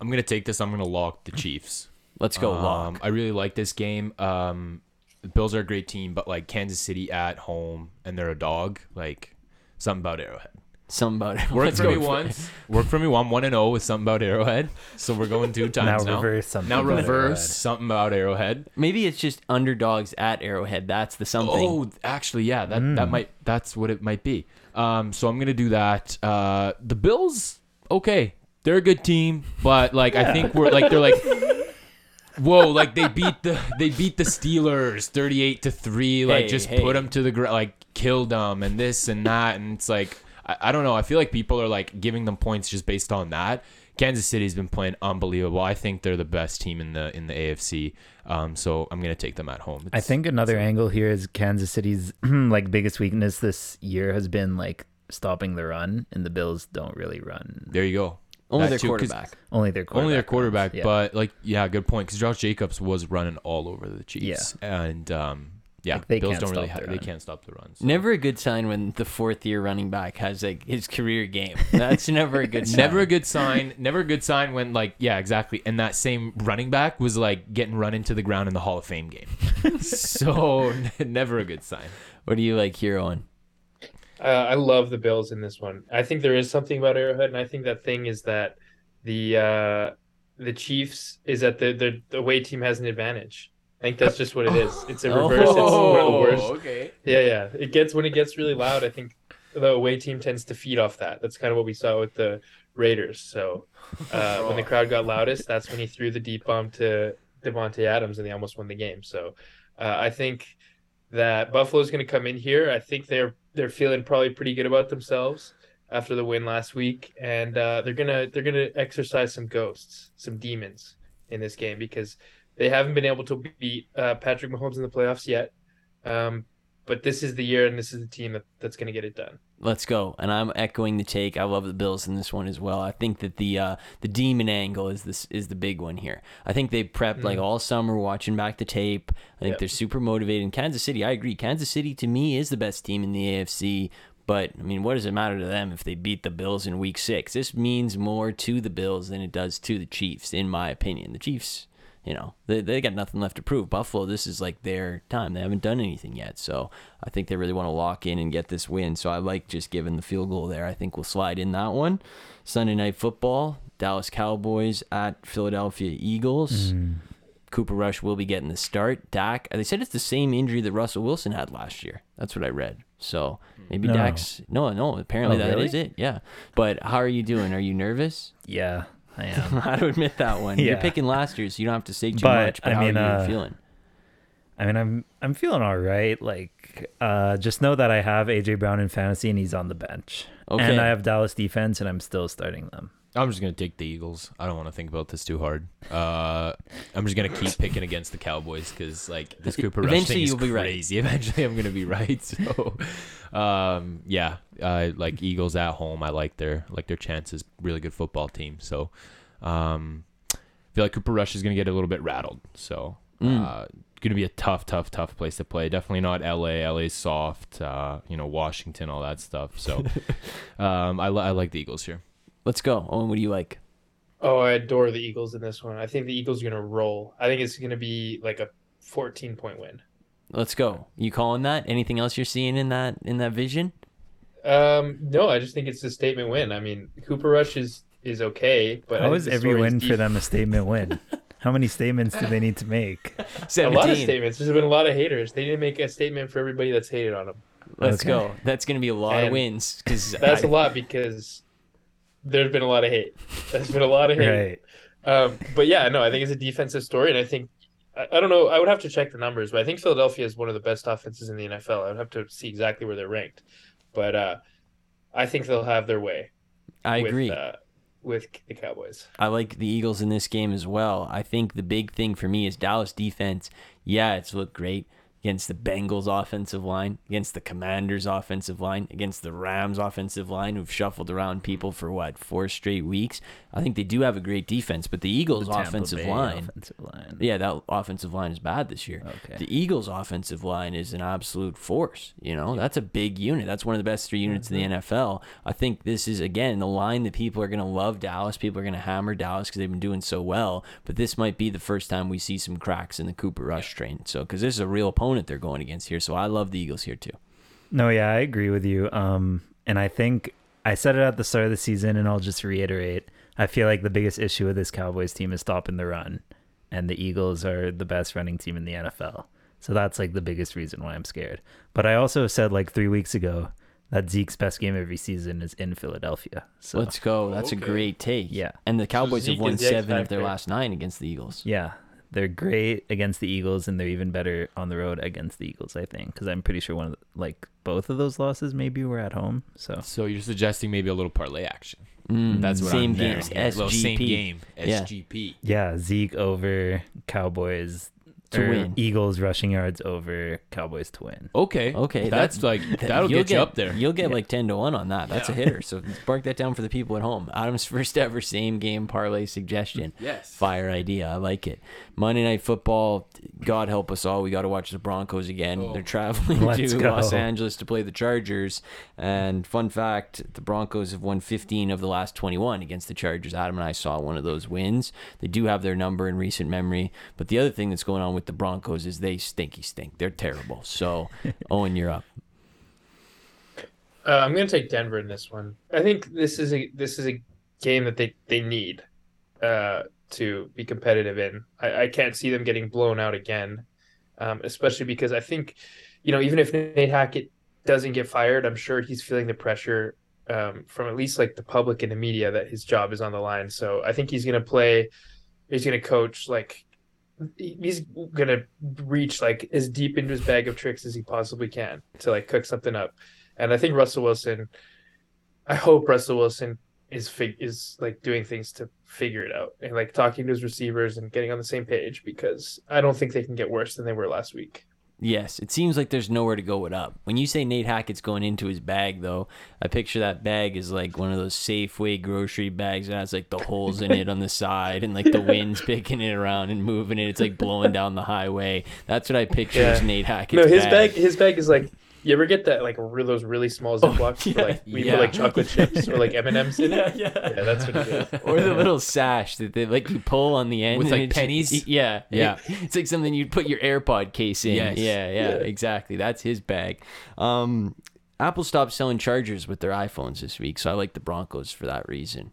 I'm gonna take this. I'm gonna lock the Chiefs. Let's go, Um, lock. I really like this game. Um, the Bills are a great team, but like Kansas City at home and they're a dog. Like something about Arrowhead. Something about it. Worked Let's for me go once. Worked for me one. One and zero with something about Arrowhead. So we're going two times now now. reverse something. Now reverse Arrowhead. something about Arrowhead. Maybe it's just underdogs at Arrowhead. That's the something. Oh, actually, yeah, that that might that's what it might be. Um, so I'm gonna do that. Uh, the Bills, okay, they're a good team, but like I think we're like they're like, whoa, like they beat the they beat the Steelers 38 to three, like Hey, just hey. put them to the ground, like killed them and this and that, and it's like I, I don't know. I feel like people are like giving them points just based on that. Kansas City's been playing unbelievable. I think they're the best team in the in the AFC. Um, so I'm gonna take them at home. I think another angle here is Kansas City's like biggest weakness this year has been like stopping the run, and the Bills don't really run. there you go. Only That their too, 'cause quarterback. Only their quarterback only their runs, quarterback, yeah. but like yeah, good point. Because Josh Jacobs was running all over the Chiefs, yeah. and um, yeah, Like, they Bills can't don't really have the they can't stop the runs. so. Never a good sign when the fourth year running back has like his career game. That's never a good sign. Never a good sign. Never a good sign when like yeah, exactly. And that same running back was like getting run into the ground in the Hall of Fame game. so never a good sign. What do you like here on? Uh, I love the Bills in this one. I think there is something about Arrowhead, and I think that thing is that the uh, the Chiefs is that the, the the away team has an advantage. I think that's just what it is. It's a reverse. It's one of the worst. okay. Yeah, yeah. It gets when it gets really loud. I think the away team tends to feed off that. That's kind of what we saw with the Raiders. So uh, when the crowd got loudest, that's when he threw the deep bomb to Davante Adams, and they almost won the game. So uh, I think that Buffalo's going to come in here. I think they're they're feeling probably pretty good about themselves after the win last week, and uh, they're gonna they're gonna exercise some ghosts, some demons in this game because they haven't been able to beat uh, Patrick Mahomes in the playoffs yet. Um, but this is the year and this is the team that, that's going to get it done. Let's go. And I'm echoing the take. I love the Bills in this one as well. I think that the uh, the demon angle is this is the big one here. I think they prepped like all summer watching back the tape. I think Yep. they're super motivated. And Kansas City, I agree. Kansas City to me is the best team in the AFC. But I mean, what does it matter to them if they beat the Bills in Week Six? This means more to the Bills than it does to the Chiefs, in my opinion. The Chiefs, you know, they they got nothing left to prove. Buffalo, this is like their time. They haven't done anything yet, so I think they really want to lock in and get this win. So I like just giving the field goal there. I think we'll slide in that one. Sunday night football: Dallas Cowboys at Philadelphia Eagles. Mm. Cooper Rush will be getting the start. Dak, they said it's the same injury that Russell Wilson had last year. That's what I read. So maybe No. Dak's no, no. Apparently Oh, that is really? it. Yeah. But how are you doing? Are you nervous? Yeah, I am. I to admit that one. You're Yeah. picking last year, so you don't have to say too But, much. But I how mean, are you uh, feeling? I mean, I'm I'm feeling all right. Like, uh, just know that I have AJ Brown in fantasy and he's on the bench, Okay. and I have Dallas defense and I'm still starting them. I'm just gonna take the Eagles. I don't want to think about this too hard. Uh, I'm just gonna keep picking against the Cowboys because like this Cooper Rush Eventually thing is you'll be right. crazy. Eventually, I'm gonna be right. So, um, yeah, I like Eagles at home. I like their like their chances. Really good football team. So, um, I feel like Cooper Rush is gonna get a little bit rattled. So, Mm. uh, gonna be a tough, tough, tough place to play. Definitely not LA. LA's soft. Uh, you know, Washington, all that stuff. So, um, I, li- I like the Eagles here. Let's go. Owen, what do you like? Oh, I adore the Eagles in this one. I think the Eagles are going to roll. I think it's going to be like a 14 point win. Let's go. You calling that? Anything else you're seeing in that in that vision? Um, no, I just think it's a statement win. I mean, Cooper Rush is is okay, but I How think is the every story is win for them a statement win? How many statements do they need to make? A lot of statements. There's been a lot of haters. They didn't make a statement for everybody that's hated on them. Let's Okay. go. That's gonna be a lot of wins because That's a lot because there's been a lot of hate. There's been a lot of hate. Right. Um, but yeah, no, I think it's a defensive story, and I think I, I don't know. I would have to check the numbers, but I think Philadelphia is one of the best offenses in the NFL. I would have to see exactly where they're ranked, but uh, I think they'll have their way. I with, agree. Uh, with the Cowboys. I like the Eagles in this game as well. I think the big thing for me is Dallas defense. Yeah, it's looked great against the Bengals offensive line, against the Commanders offensive line, against the Rams offensive line who've shuffled around people for what, four straight weeks. I think they do have a great defense, but the Eagles The offensive line Offensive line. Yeah, that offensive line is bad this year. Okay. The Eagles' offensive line is an absolute force. You know, that's a big unit. That's one of the best three units Mm-hmm. in the NFL. I think this is again the line that people are going to love Dallas. People are going to hammer Dallas because they've been doing so well. But this might be the first time we see some cracks in the Cooper Rush train. So because this is a real opponent they're going against here. So I love the Eagles here too. No, yeah, I agree with you. Um, and I think I said it at the start of the season, and I'll just reiterate. I feel like the biggest issue with this Cowboys team is stopping the run, and the Eagles are the best running team in the NFL. So that's like the biggest reason why I'm scared. But I also said like three weeks ago that Zeke's best game every season is in Philadelphia. So Let's go. That's a great take. Yeah. And the Cowboys have won is the X seven of their last nine against the Eagles. yeah, they're great against the Eagles, and they're even better on the road against the Eagles. I think because I'm pretty sure one of the, like both of those losses maybe were at home. So So you're suggesting maybe a little parlay action. Mm, That's what same I'm games. here. A little SGP. same game. Yeah. SGP. Yeah, Zeke over Cowboys To or win. Eagles rushing yards over Cowboys to win. Okay. Okay, That's that- like that'll You'll get, you up there. You'll get like ten to one on that. That's a hitter. So mark that down for the people at home. Adam's first ever same game parlay suggestion. Yes. Fire idea. I like it. Monday night football. God help us all. We got to watch the Broncos again. Oh. They're traveling Let's to go. Los Angeles to play the Chargers. And fun fact: the Broncos have won 15 of the last 21 against the Chargers. Adam and I saw one of those wins. They do have their number in recent memory. But the other thing that's going on with the Broncos is they stinky stink. They're terrible. So Owen, you're up. Uh, I'm going to take Denver in this one. I think this is a this is a game that they they need uh, to be competitive in. I, I can't see them getting blown out again, um, especially because I think, you know, even if Nate Hackett doesn't get fired, I'm sure he's feeling the pressure um, from at least like the public and the media that his job is on the line. So I think he's going to play. He's going to coach like he's going to reach like as deep into his bag of tricks as he possibly can to like cook something up. And I think Russell Wilson, I hope Russell Wilson is fig- is like doing things to figure it out and like talking to his receivers and getting on the same page because I don't think they can get worse than they were last week. Yes, it seems like there's nowhere to go with up. When you say Nate Hackett's going into his bag, though, I picture that bag is like one of those Safeway grocery bags that has like the holes in it on the side and like the wind's picking it around and moving it. It's like blowing down the highway. That's what I picture as Yeah. Nate Hackett's No, his bag. bag. His bag is like. You ever get that like re- those really small Ziplocs yeah, for like we yeah. put like chocolate chips or like M and M's in it? yeah. Yeah, that's what it is. or the little sash that they like you pull on the end With, like, it's- pennies? Yeah, Yeah. It's like something you'd put your AirPod case in. Yes. Yeah, yeah, exactly. That's his bag. Um, Apple stopped selling chargers with their iPhones this week, so I like the Broncos for that reason.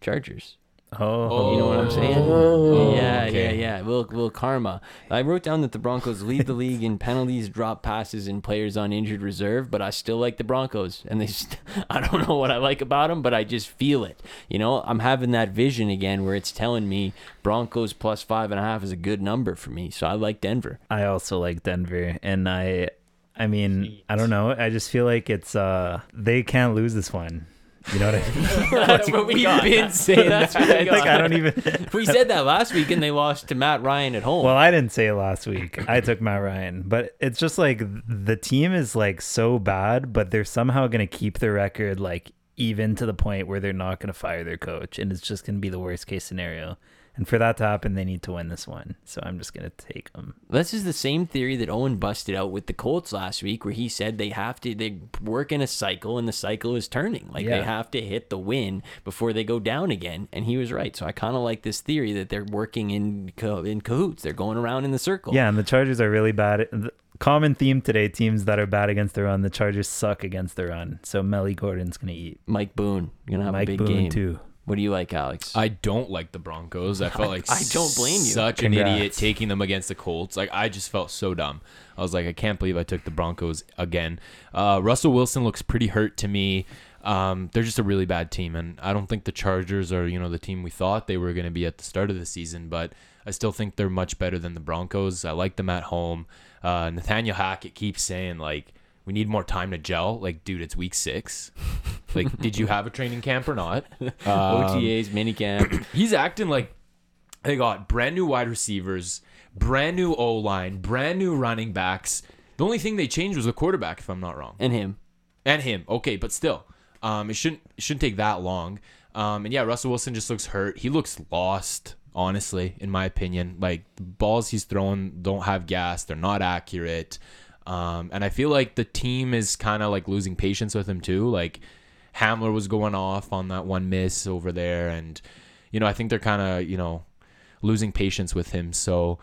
Chargers. Oh, You know what I'm saying? Oh, yeah, okay. yeah, yeah. Little, little karma. I wrote down that the Broncos lead the league in penalties, drop passes, and players on injured reserve, but I still like the Broncos. And they, st- I don't know what I like about them, but I just feel it. You know, I'm having that vision again where it's telling me Broncos plus five and a half is a good number for me. So I like Denver. I also like Denver, and I, I mean, I don't know. I just feel like it's uh, they can't lose this one. You know what I mean? That's what we've been saying. That's what we like I don't even. We said that last week, and they lost to Matt Ryan at home. Well, I didn't say it last week. I took Matt Ryan, but it's just like the team is like so bad, but they're somehow going to keep their record like even to the point where they're not going to fire their coach, and it's just going to be the worst case scenario. And for that to happen, they need to win this one. So I'm just going to take them. This is the same theory that Owen busted out with the Colts last week, where he said they have to they work in a cycle, and the cycle is turning. Like they have to hit the win before they go down again, and he was right. So I kind of like this theory that they're working in in cahoots. They're going around in the circle. Yeah, and the Chargers are really bad. The common theme today: teams that are bad against the run. The Chargers suck against the run. So Melly Gordon's going to eat. Mike Boone, you're gonna have Mike a big Boone game too. What do you like, Aleks? I don't like the Broncos. I felt like I don't blame you. Such an Congrats. idiot taking them against the Colts. Like I just felt so dumb. I was like, I can't believe I took the Broncos again. Uh, Russell Wilson looks pretty hurt to me. Um, they're just a really bad team, and I don't think the Chargers are you know the team we thought they were going to be at the start of the season. But I still think they're much better than the Broncos. I like them at home. Uh, Nathaniel Hackett keeps saying like. We need more time to gel. Like, dude, it's week six. Like, did you have a training camp or not? Um, OTAs, minicamp. he's acting like they got brand new wide receivers, brand new O line, brand new running backs. The only thing they changed was the quarterback, if I'm not wrong, and him. and him. Okay, but still, um, it shouldn't it shouldn't take that long. Um, and yeah, Russell Wilson just looks hurt. He looks lost, honestly, in my opinion. Like the balls he's throwing don't have gas. They're not accurate. Um, and I feel like the team is kind of like losing patience with him too. Like Hamler was going off on that one miss over there, and you know I think they're kind of you know losing patience with him. So,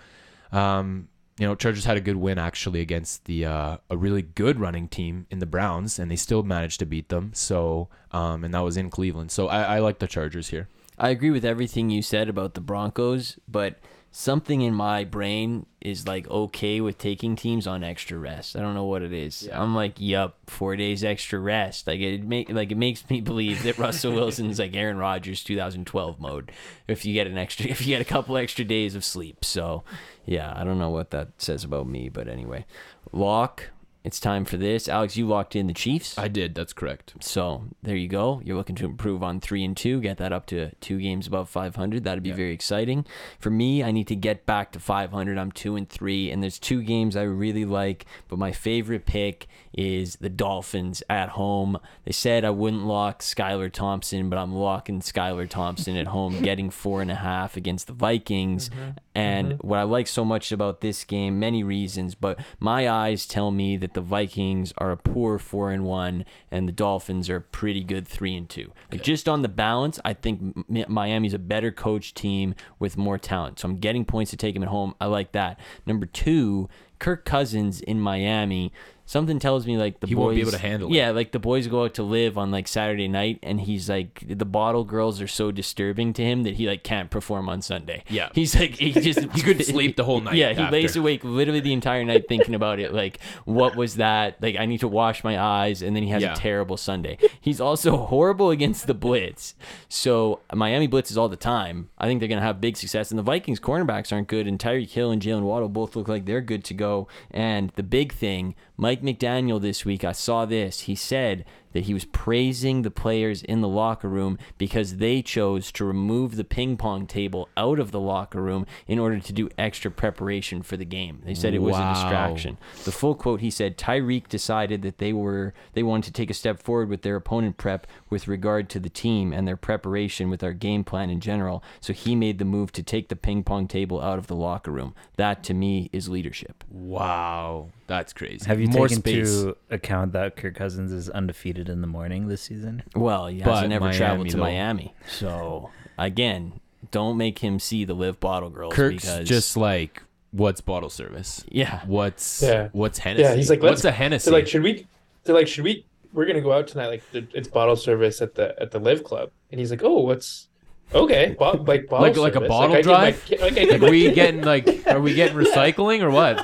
um, you know, Chargers had a good win actually against the uh, a really good running team in the Browns, and they still managed to beat them. So, um, and that was in Cleveland. So I, I like the Chargers here. I agree with everything you said about the Broncos, but something in my brain is like okay with taking teams on extra rest. I don't know what it is. I'm like, yup, four days extra rest. Like it make like it makes me believe that Russell Wilson's like Aaron Rodgers 2012 mode. If you get an extra, if you get a couple extra days of sleep. So, yeah, I don't know what that says about me, but anyway, lock. It's time for this. Aleks, you locked in the Chiefs. I did. That's correct. So there you go. You're looking to improve on three and two, get that up to two games above 500. That'd be very exciting. For me, I need to get back to 500. I'm two and three, and there's two games I really like, but my favorite pick is the Dolphins at home. They said I wouldn't lock Skylar Thompson, but I'm locking Skylar Thompson at home, getting four and a half against the Vikings. Mm-hmm. And mm-hmm. what I like so much about this game, many reasons, but my eyes tell me that the Vikings are a poor four and one, and the Dolphins are a pretty good three and two. Like just on the balance, I think Miami's a better coach team with more talent. So I'm getting points to take him at home. I like that. Number two, Kirk Cousins in Miami. Something tells me like the He boys won't be able to handle it. Yeah, like the boys go out to live on like Saturday night, and he's like the bottle girls are so disturbing to him that he like can't perform on Sunday. Yeah. he's like he just He couldn't sleep the whole night Yeah, he lays awake literally the entire night thinking about it. Like, what was that? Like, I need to wash my eyes, and then he has Yeah. a terrible Sunday. He's also horrible against the blitz. So Miami blitzes all the time. I think they're gonna have big success, and the Vikings cornerbacks aren't good, and Tyreek Hill and Jalen Waddle both look like they're good to go. And the big thing, Mike McDaniel this week, I saw this. He said that he was praising the players in the locker room because they chose to remove the ping pong table out of the locker room in order to do extra preparation for the game. They said it was Wow. a distraction. The full quote he said Tyreek decided that they were they wanted to take a step forward with their opponent prep with regard to the team and their preparation with our game plan in general. So he made the move to take the ping pong table out of the locker room. That to me is leadership. Wow, that's crazy. Have you More taken space? into account that Kirk Cousins is undefeated in the morning this season? Well, he hasn't ever traveled to though. Miami. So again, don't make him see the live bottle girls Kirk's because just like, what's bottle service? yeah. What's Yeah. what's Hennessy? Yeah, he's like, what's let's- a Hennessy? They're like, should we? They're like, should we? We're gonna go out tonight. Like, it's bottle service at the at the Live Club, and he's like, oh, what's okay? Bo- like bottle Like- like a service. bottle my drive? ki- like, Like, are we kid- getting like, are we getting recycling or what?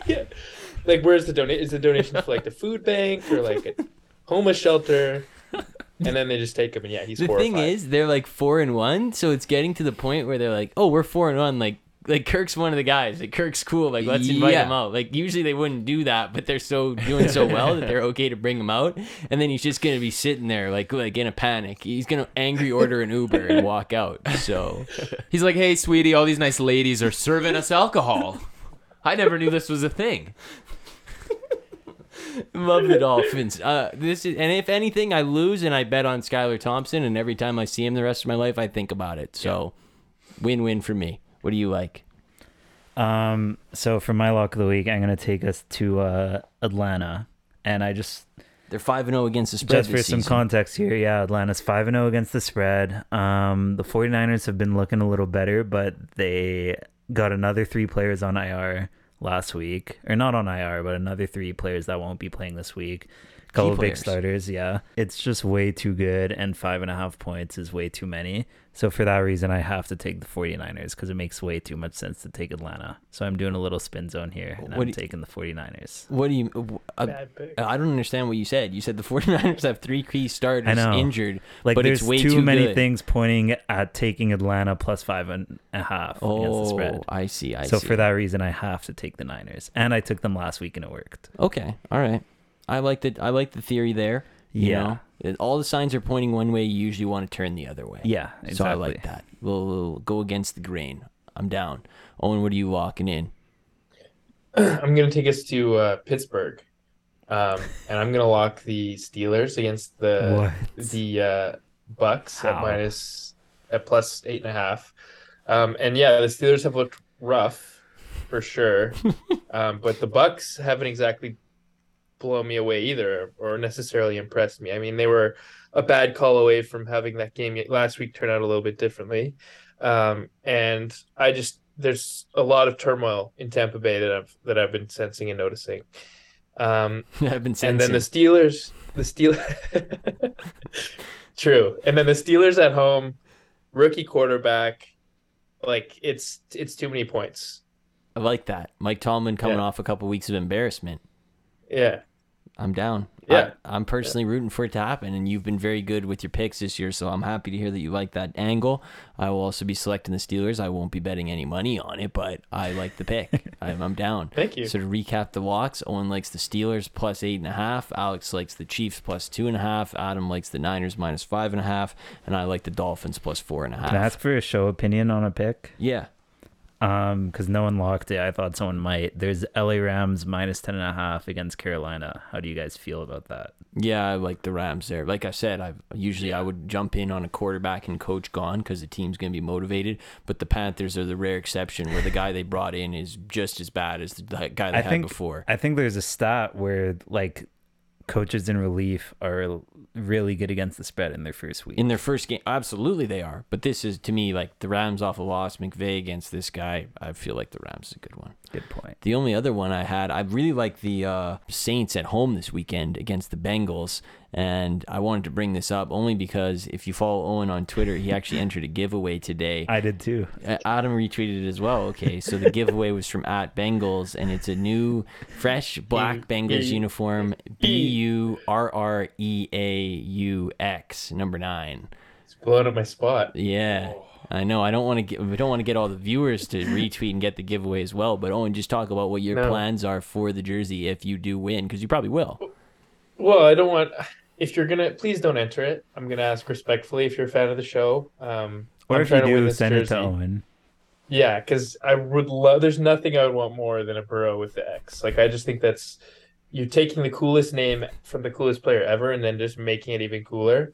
yeah. Like, where's the donate? Is the donation for like the food bank or like a homeless shelter? And then they just take him, and yeah, he's The horrified. thing is, they're like four and one, so it's getting to the point where they're like, "Oh, we're four and one." Like, like Kirk's one of the guys. Like Kirk's cool. Like, let's invite Yeah. him out. Like, usually they wouldn't do that, but they're so doing so well that they're okay to bring him out. And then he's just gonna be sitting there, like, like in a panic. He's gonna angry order an Uber and walk out. So, He's like, hey, sweetie, all these nice ladies are serving us alcohol. I never knew this was a thing. love the Dolphins. Uh, this is, and if anything, I lose and I bet on Skylar Thompson. And every time I see him the rest of my life, I think about it. So, win-win for me. What do you like? Um, so for my lock of the week, I'm gonna take us to uh, Atlanta, and I just They're five and zero against the spread. just for some season. context here, yeah, Atlanta's five and zero against the spread. Um, the 49ers have been looking a little better, but they got another three players on IR last week, or not on IR, but another three players that won't be playing this week. Couple of big starters, yeah. It's just way too good, and five and a half points is way too many. So for that reason, I have to take the 49ers because it makes way too much sense to take Atlanta. So I'm doing a little spin zone here, and What I'm you- taking the 49ers. What do you? Uh, Bad pick. I don't understand what you said. You said the 49ers have three key starters I know. injured, Like but there's it's way too, too many good. things pointing at taking Atlanta plus five and a half against the Oh, spread. I see. I see. so see. for that reason, I have to take the Niners, and I took them last week and it worked. okay, all right. I like the I like the theory there. You Yeah. know, all the signs are pointing one way. You usually want to turn the other way. Yeah, exactly. So I like that. We'll, we'll go against the grain. I'm down. Owen, what are you locking in? I'm gonna take us to uh, Pittsburgh, um, and I'm gonna lock the Steelers against the What? the uh, Bucks at minus at plus eight and a half. Um, and yeah, the Steelers have looked rough for sure, um, but the Bucks haven't exactly blown me away either, or necessarily impress me. I mean, they were a bad call away from having that game last week turn out a little bit differently, um, and I just there's a lot of turmoil in Tampa Bay that I've that I've been sensing and noticing. Um, I've been sensing. and then the. Steelers, the Steelers, true. And then the Steelers at home, rookie quarterback, like it's it's too many points. I like that. Mike Tomlin coming Yeah. off a couple weeks of embarrassment. Yeah, I'm down. Yeah. I, am personally rooting for it to happen, and you've been very good with your picks this year, so I'm happy to hear that you like that angle. I will also be selecting the Steelers. I won't be betting any money on it, but I like the pick. I'm, I'm down. Thank you. So to recap the locks, Owen likes the Steelers plus eight and a half. Aleks likes the Chiefs plus two and a half. Adam likes the Niners minus five and a half, and I like the Dolphins plus four and a half. Can I ask for a show opinion on a pick? yeah. Um, because no one locked it. I thought someone might. There's LA Rams minus ten and a half against Carolina. How do you guys feel about that? Yeah, I like the Rams there. Like I said, I usually I would jump in on a quarterback and coach gone because the team's going to be motivated. But the Panthers are the rare exception where the guy they brought in is just as bad as the guy they I had think before. I think there's a stat where like coaches in relief are really good against the spread in their first week. In their first game, absolutely they are. But this is to me like the Rams off a loss. McVay against this guy, I feel like the Rams is a good one. Good point. The only other one I had, I really like the uh, Saints at home this weekend against the Bengals. And I wanted to bring this up only because if you follow Owen on Twitter, he actually entered a giveaway today. I did too. Adam retweeted it as well. Okay, so the giveaway was from at Bengals, and it's a new, fresh black Bengals uniform. B U R R E A U X number nine. It's blowing up my spot. Yeah, I know. I don't want to get. We don't want to get all the viewers to retweet and get the giveaway as well. But Owen, just talk about what your No. plans are for the jersey if you do win, because you probably will. Well, I don't want. if you're gonna, please don't enter it. I'm gonna ask respectfully if you're a fan of the show. Um, Or I'm if you trying to win do, this send it jersey. to Owen. Yeah, because I would love. There's nothing I would want more than a Burrow with the X. Like I just think that's you're taking the coolest name from the coolest player ever, and then just making it even cooler.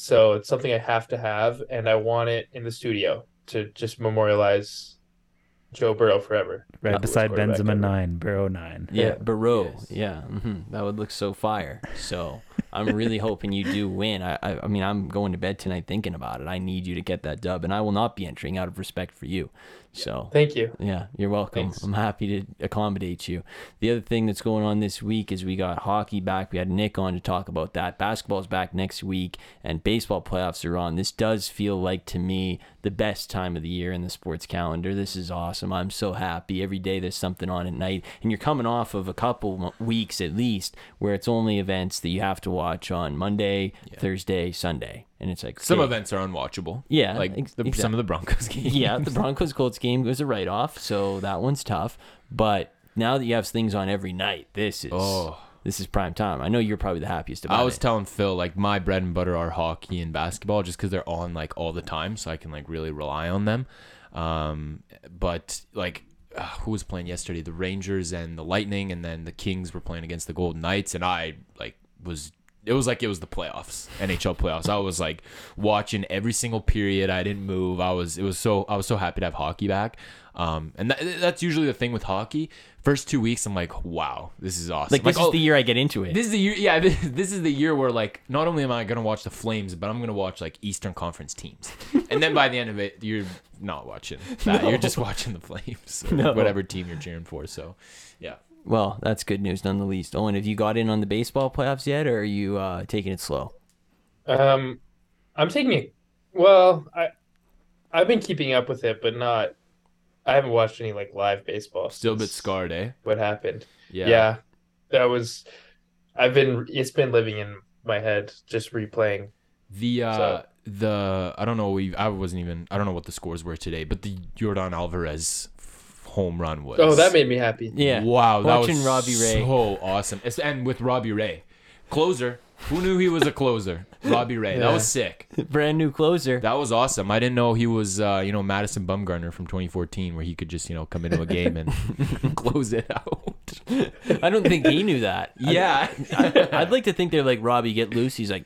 So it's something I have to have, and I want it in the studio to just memorialize Joe Burrow forever. Right Coolest beside quarterback Benzema ever. nine, Burrow nine. Yeah, Yeah. Burreaux. Yes. Yeah, hmm that would look so fire. So I'm really hoping you do win. I, I, I mean, I'm going to bed tonight thinking about it. I need you to get that dub, and I will not be entering out of respect for you. So Thank you. yeah, you're welcome. Thanks. I'm happy to accommodate you. The other thing that's going on this week is we got hockey back. We had Nick on to talk about that. Basketball's back next week, and baseball playoffs are on. This does feel like to me the best time of the year in the sports calendar. This is awesome. I'm so happy. Every day there's something on at night, and you're coming off of a couple weeks at least where it's only events that you have to watch on Monday, Thursday, Sunday, and it's like Some okay. events are unwatchable. Yeah, like ex- the, exact- some of the Broncos games. yeah, the Broncos Colts game was a write off, so that one's tough. But now that you have things on every night, this is Oh. this is prime time. I know you're probably the happiest about it. I was it. telling Phil like my bread and butter are hockey and basketball, just because they're on like all the time, so I can like really rely on them. Um, but like, uh, who was playing yesterday? The Rangers and the Lightning, and then the Kings were playing against the Golden Knights, and I like was. It was like it was the playoffs, NHL playoffs. I was like watching every single period. I didn't move. I was. It was so. I was so happy to have hockey back. Um, and that, that's usually the thing with hockey. First two weeks, I'm like, wow, this is awesome. like this oh, is the year I get into it. this is the year, yeah. This, this is the year where like not only am I gonna watch the Flames, but I'm gonna watch like Eastern Conference teams, and then by the end of it, you're not watching that. You're just watching the Flames No. whatever team you're cheering for. So, yeah. Well, that's good news none the least. Owen, have you got in on the baseball playoffs yet, or are you uh, taking it slow? Um, I'm taking it. Well, I I've been keeping up with it, but not. I haven't watched any like live baseball. Still a bit since scarred, eh? What happened? Yeah. Yeah. that was. I've been. It's been living in my head, just replaying. The uh So- the I don't know. We I wasn't even I don't know what the scores were today, but the Yordan Alvarez f- home run was. Oh, that made me happy. Yeah, Wow, that Watching was Robbie Ray. so awesome. It's- And with Robbie Ray, closer. Who knew he was a closer? Robbie Ray. That was sick. brand new closer. That was awesome. I didn't know he was, uh, you know, Madison Bumgarner from 2014, where he could just, you know, come into a game and close it out. I don't think he knew that. Yeah. I, I'd like to think they're like Robbie, get loose. He's like,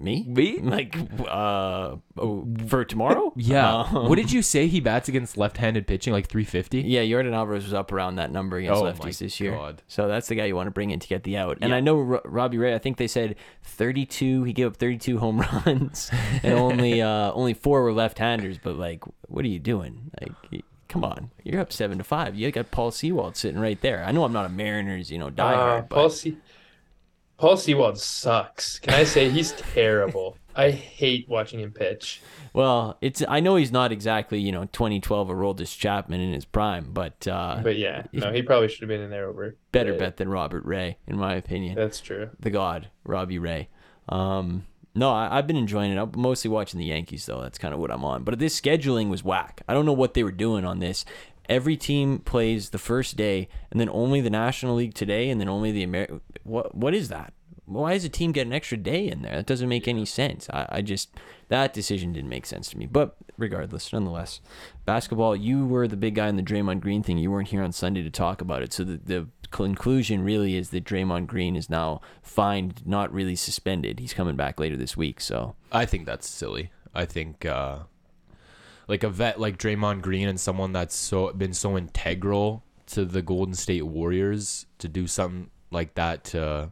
me, Me? like, uh, oh, for tomorrow. Yeah. Um, what did you say he bats against left-handed pitching, like 350? Yeah, Yordan Alvarez was up around that number against Oh my lefties this year. God. So that's the guy you want to bring in to get the out. And Yeah. I know Ro- Robbie Ray. I think they said 32. He gave up 32 home runs, and only uh, only four were left-handers. But like, what are you doing? Like, y- come on, you're up seven to five. You got Paul Sewald sitting right there. I know I'm not a Mariners, you know, Uh, diehard, Paul but Se- Paul Sewald sucks. Can I say he's terrible? I hate watching him pitch. well, it's. I know he's not exactly you know 2012 Aroldis Chapman in his prime, but, uh, But yeah, no, he probably should have been in there over. better bet than Robert Ray, in my opinion. That's true. the god Robbie Ray. Um, no, I, I've been enjoying it. I'm mostly watching the Yankees though. That's kind of what I'm on. But this scheduling was whack. I don't know what they were doing on this. Every team plays the first day, and then only the National League today, and then only the Amer. What what is that? Why does a team get an extra day in there? That doesn't make any sense. I, I just that decision didn't make sense to me. But regardless, nonetheless, basketball. You were the big guy in the Draymond Green thing. You weren't here on Sunday to talk about it. So the the conclusion really is that Draymond Green is now fined, not really suspended. He's coming back later this week. So I think that's silly. I think, uh, like a vet like Draymond Green and someone that's so been so integral to the Golden State Warriors to do something like that to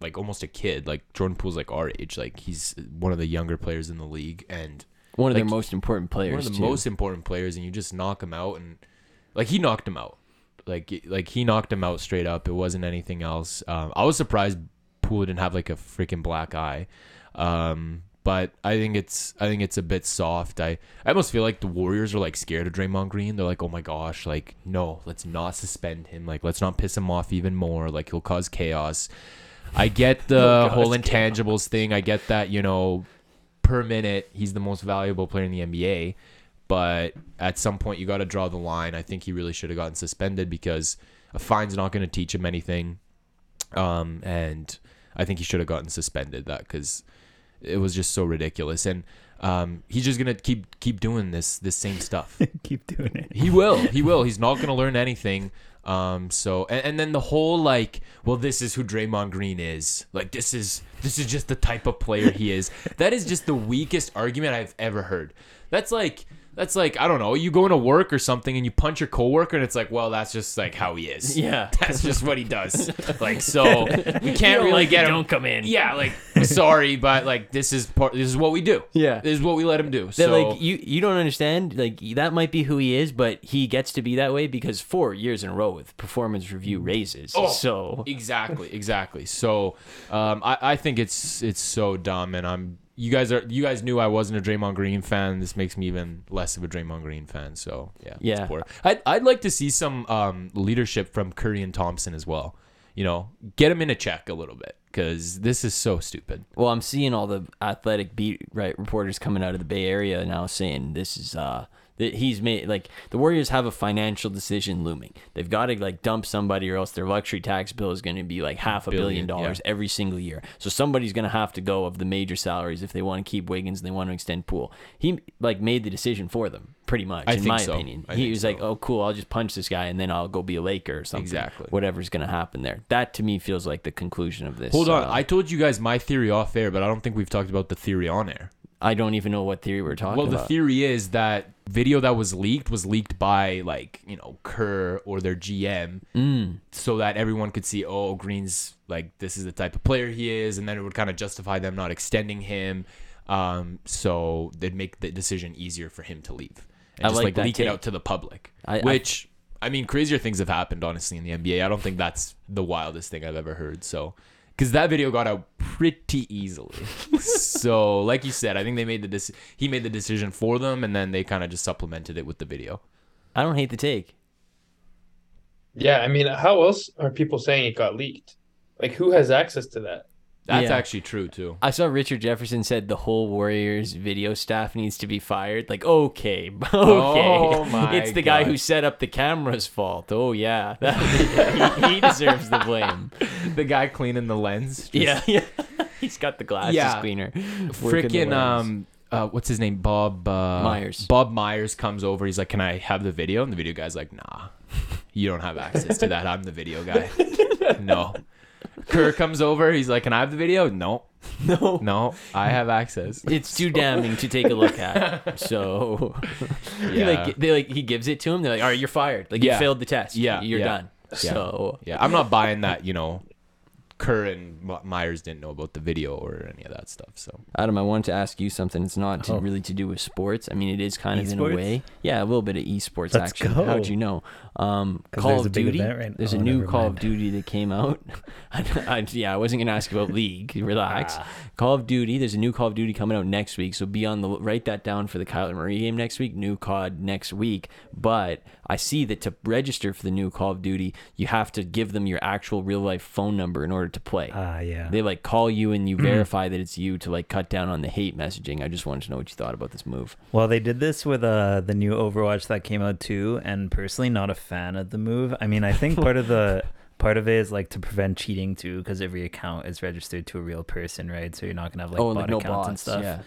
like almost a kid. Like Jordan Poole's like our age. Like he's one of the younger players in the league and one of their Like, most important players. one of the too. most important players and you just knock him out and like he knocked him out. Like like he knocked him out straight up. It wasn't anything else. Um, i was surprised Poole didn't have like a freaking black eye. Um, but i think it's i think it's a bit soft i i almost feel like the warriors are like scared of Draymond Green they're like oh my gosh like no let's not suspend him like let's not piss him off even more like he'll cause chaos i get the whole chaos. intangibles thing i get that you know per minute he's the most valuable player in the nba but at some point you got to draw the line. I think he really should have gotten suspended because a fine's not going to teach him anything. Um, and I think he should have gotten suspended that because it was just so ridiculous. And um, he's just gonna keep keep doing this this same stuff. Keep doing it. He will. He will. He's not gonna learn anything. Um. So and, and then the whole like, well, this is who Draymond Green is. Like this is this is just the type of player he is. That is just the weakest argument I've ever heard. That's like that's like I don't know. You go into work or something and you punch your coworker and it's like, well, that's just like how he is. Yeah. That's just what he does. Like so, we can't really get him. don't come in. Yeah. Like sorry, but like this is part. This is what we do. Yeah. This is what we let him do. That So like you you don't understand like that might be who he is, but he gets to be that way because four years in a row with performance review raises. Oh. So exactly exactly so um I, I think it's it's so dumb and i'm you guys are you guys knew i wasn't a draymond green fan. This makes me even less of a draymond green fan. So yeah Yeah. I'd, I'd like to see some um leadership from curry and thompson as well. You know get him in a check a little bit because this is so stupid. Well, I'm seeing all the athletic beat right reporters coming out of the Bay Area now saying this is uh that he's made like the Warriors have a financial decision looming. They've got to like dump somebody or else their luxury tax bill is going to be like half a billion Billion, yeah. dollars every single year. So somebody's going to have to go of the major salaries if they want to keep Wiggins and they want to extend Poole. He like made the decision for them pretty much I in my so. opinion. I he was like, "Oh, cool, I'll just punch this guy and then I'll go be a Laker or something." Exactly. Whatever's going to happen there. That to me feels like the conclusion of this. hold on uh, i told you guys my theory off air but i don't think we've talked about the theory on air I don't even know what theory we're talking about. Well, the theory is that video that was leaked was leaked by like you know Kerr or their GM, Mm. so that everyone could see, oh, Green's like this is the type of player he is, and then it would kind of justify them not extending him. Um, so they'd make the decision easier for him to leave and I just like like, leak it out to the public. I- I- which I, mean, crazier things have happened honestly in the NBA. I don't think that's the wildest thing I've ever heard. So. Because that video got out pretty easily, so like you said, I think they made the dec- he made the decision for them, and then they kind of just supplemented it with the video. I don't hate the take. Yeah, I mean, how else are people saying it got leaked? Like, who has access to that? That's Yeah. actually true too. I saw Richard Jefferson said the whole Warriors video staff needs to be fired. Like, okay, okay, Oh my it's the guy who set up the camera's fault. Oh yeah, he, he deserves the blame. the guy cleaning the lens. just- Yeah, yeah. He's got the glasses Yeah. cleaner. Freaking um, uh, what's his name? Bob uh, Myers. Bob Myers comes over. He's like, "Can I have the video?" And the video guy's like, "Nah, you don't have access to that. I'm the video guy." no. Kerr comes over. He's like, "Can I have the video?" No, no, no, I have access. it's too damning to take a look at. So, he, Yeah. like they like he gives it to him. They're like, all right, you're fired. Like you failed the test. Yeah, you're yeah. done. So Yeah, I'm not buying that. You know, Kerr and My- Myers didn't know about the video or any of that stuff. So Adam, I wanted to ask you something. It's not to, Oh. really to do with sports. I mean, it is kind of in a way. Yeah, a little bit of esports Let's action. go. How'd you know? Um, 'Cause Call of Duty. right- There's a oh, new never Call of. Duty that came out. I, I- yeah, I wasn't gonna ask about League. Relax. Ah. Call of Duty. There's a new Call of Duty coming out next week. So be on the write that down for the Kyler Murray game next week. New COD next week. But I see that to register for the new Call of Duty, you have to give them your actual real life phone number in order to play. Ah, yeah. They like call you and you verify that it's you to like cut down on the hate messaging. I just wanted to know what you thought about this move. Well, they did this with uh, the new Overwatch that came out too, and personally, not a fan of the move. I mean, I think part of the part of it is like to prevent cheating too, because every account is registered to a real person, right? So you're not gonna have like oh, bot like no accounts bots and stuff. Yeah.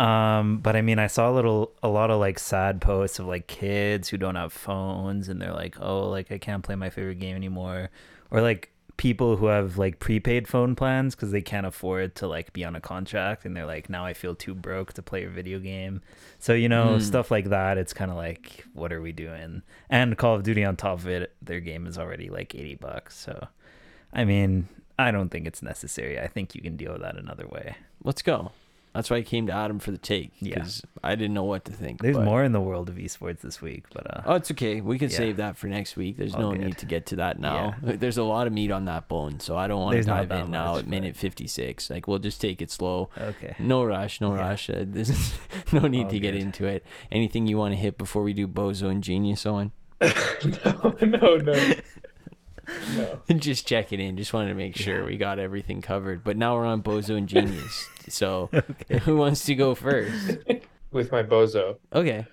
Um, but I mean, I saw a little, a lot of like sad posts of like kids who don't have phones, and they're like, "Oh, like I can't play my favorite game anymore," or like people who have like prepaid phone plans because they can't afford to like be on a contract, and they're like, "Now I feel too broke to play a video game." So you know, Hmm. stuff like that. It's kind of like, what are we doing? And Call of Duty on top of it, their game is already like eighty bucks. So, I mean, I don't think it's necessary. I think you can deal with that another way. Let's go. That's why I came to Adam for the take Yeah. because I didn't know what to think. There's but- more in the world of esports this week, but uh, Oh, it's okay. We can Yeah. save that for next week. There's All no good. need to get to that now. There's a lot of meat on that bone, so I don't want to dive that in now much, at minute 56. Like we'll just take it slow. okay. No rush, no Yeah. rush. Uh, this is no need All to get into it. Anything you want to hit before we do Bozo and Genius on? no, no, no. No. just check it in. Just wanted to make sure we got everything covered. But now we're on Bozo and Genius. So who wants to go first? With my bozo. Okay.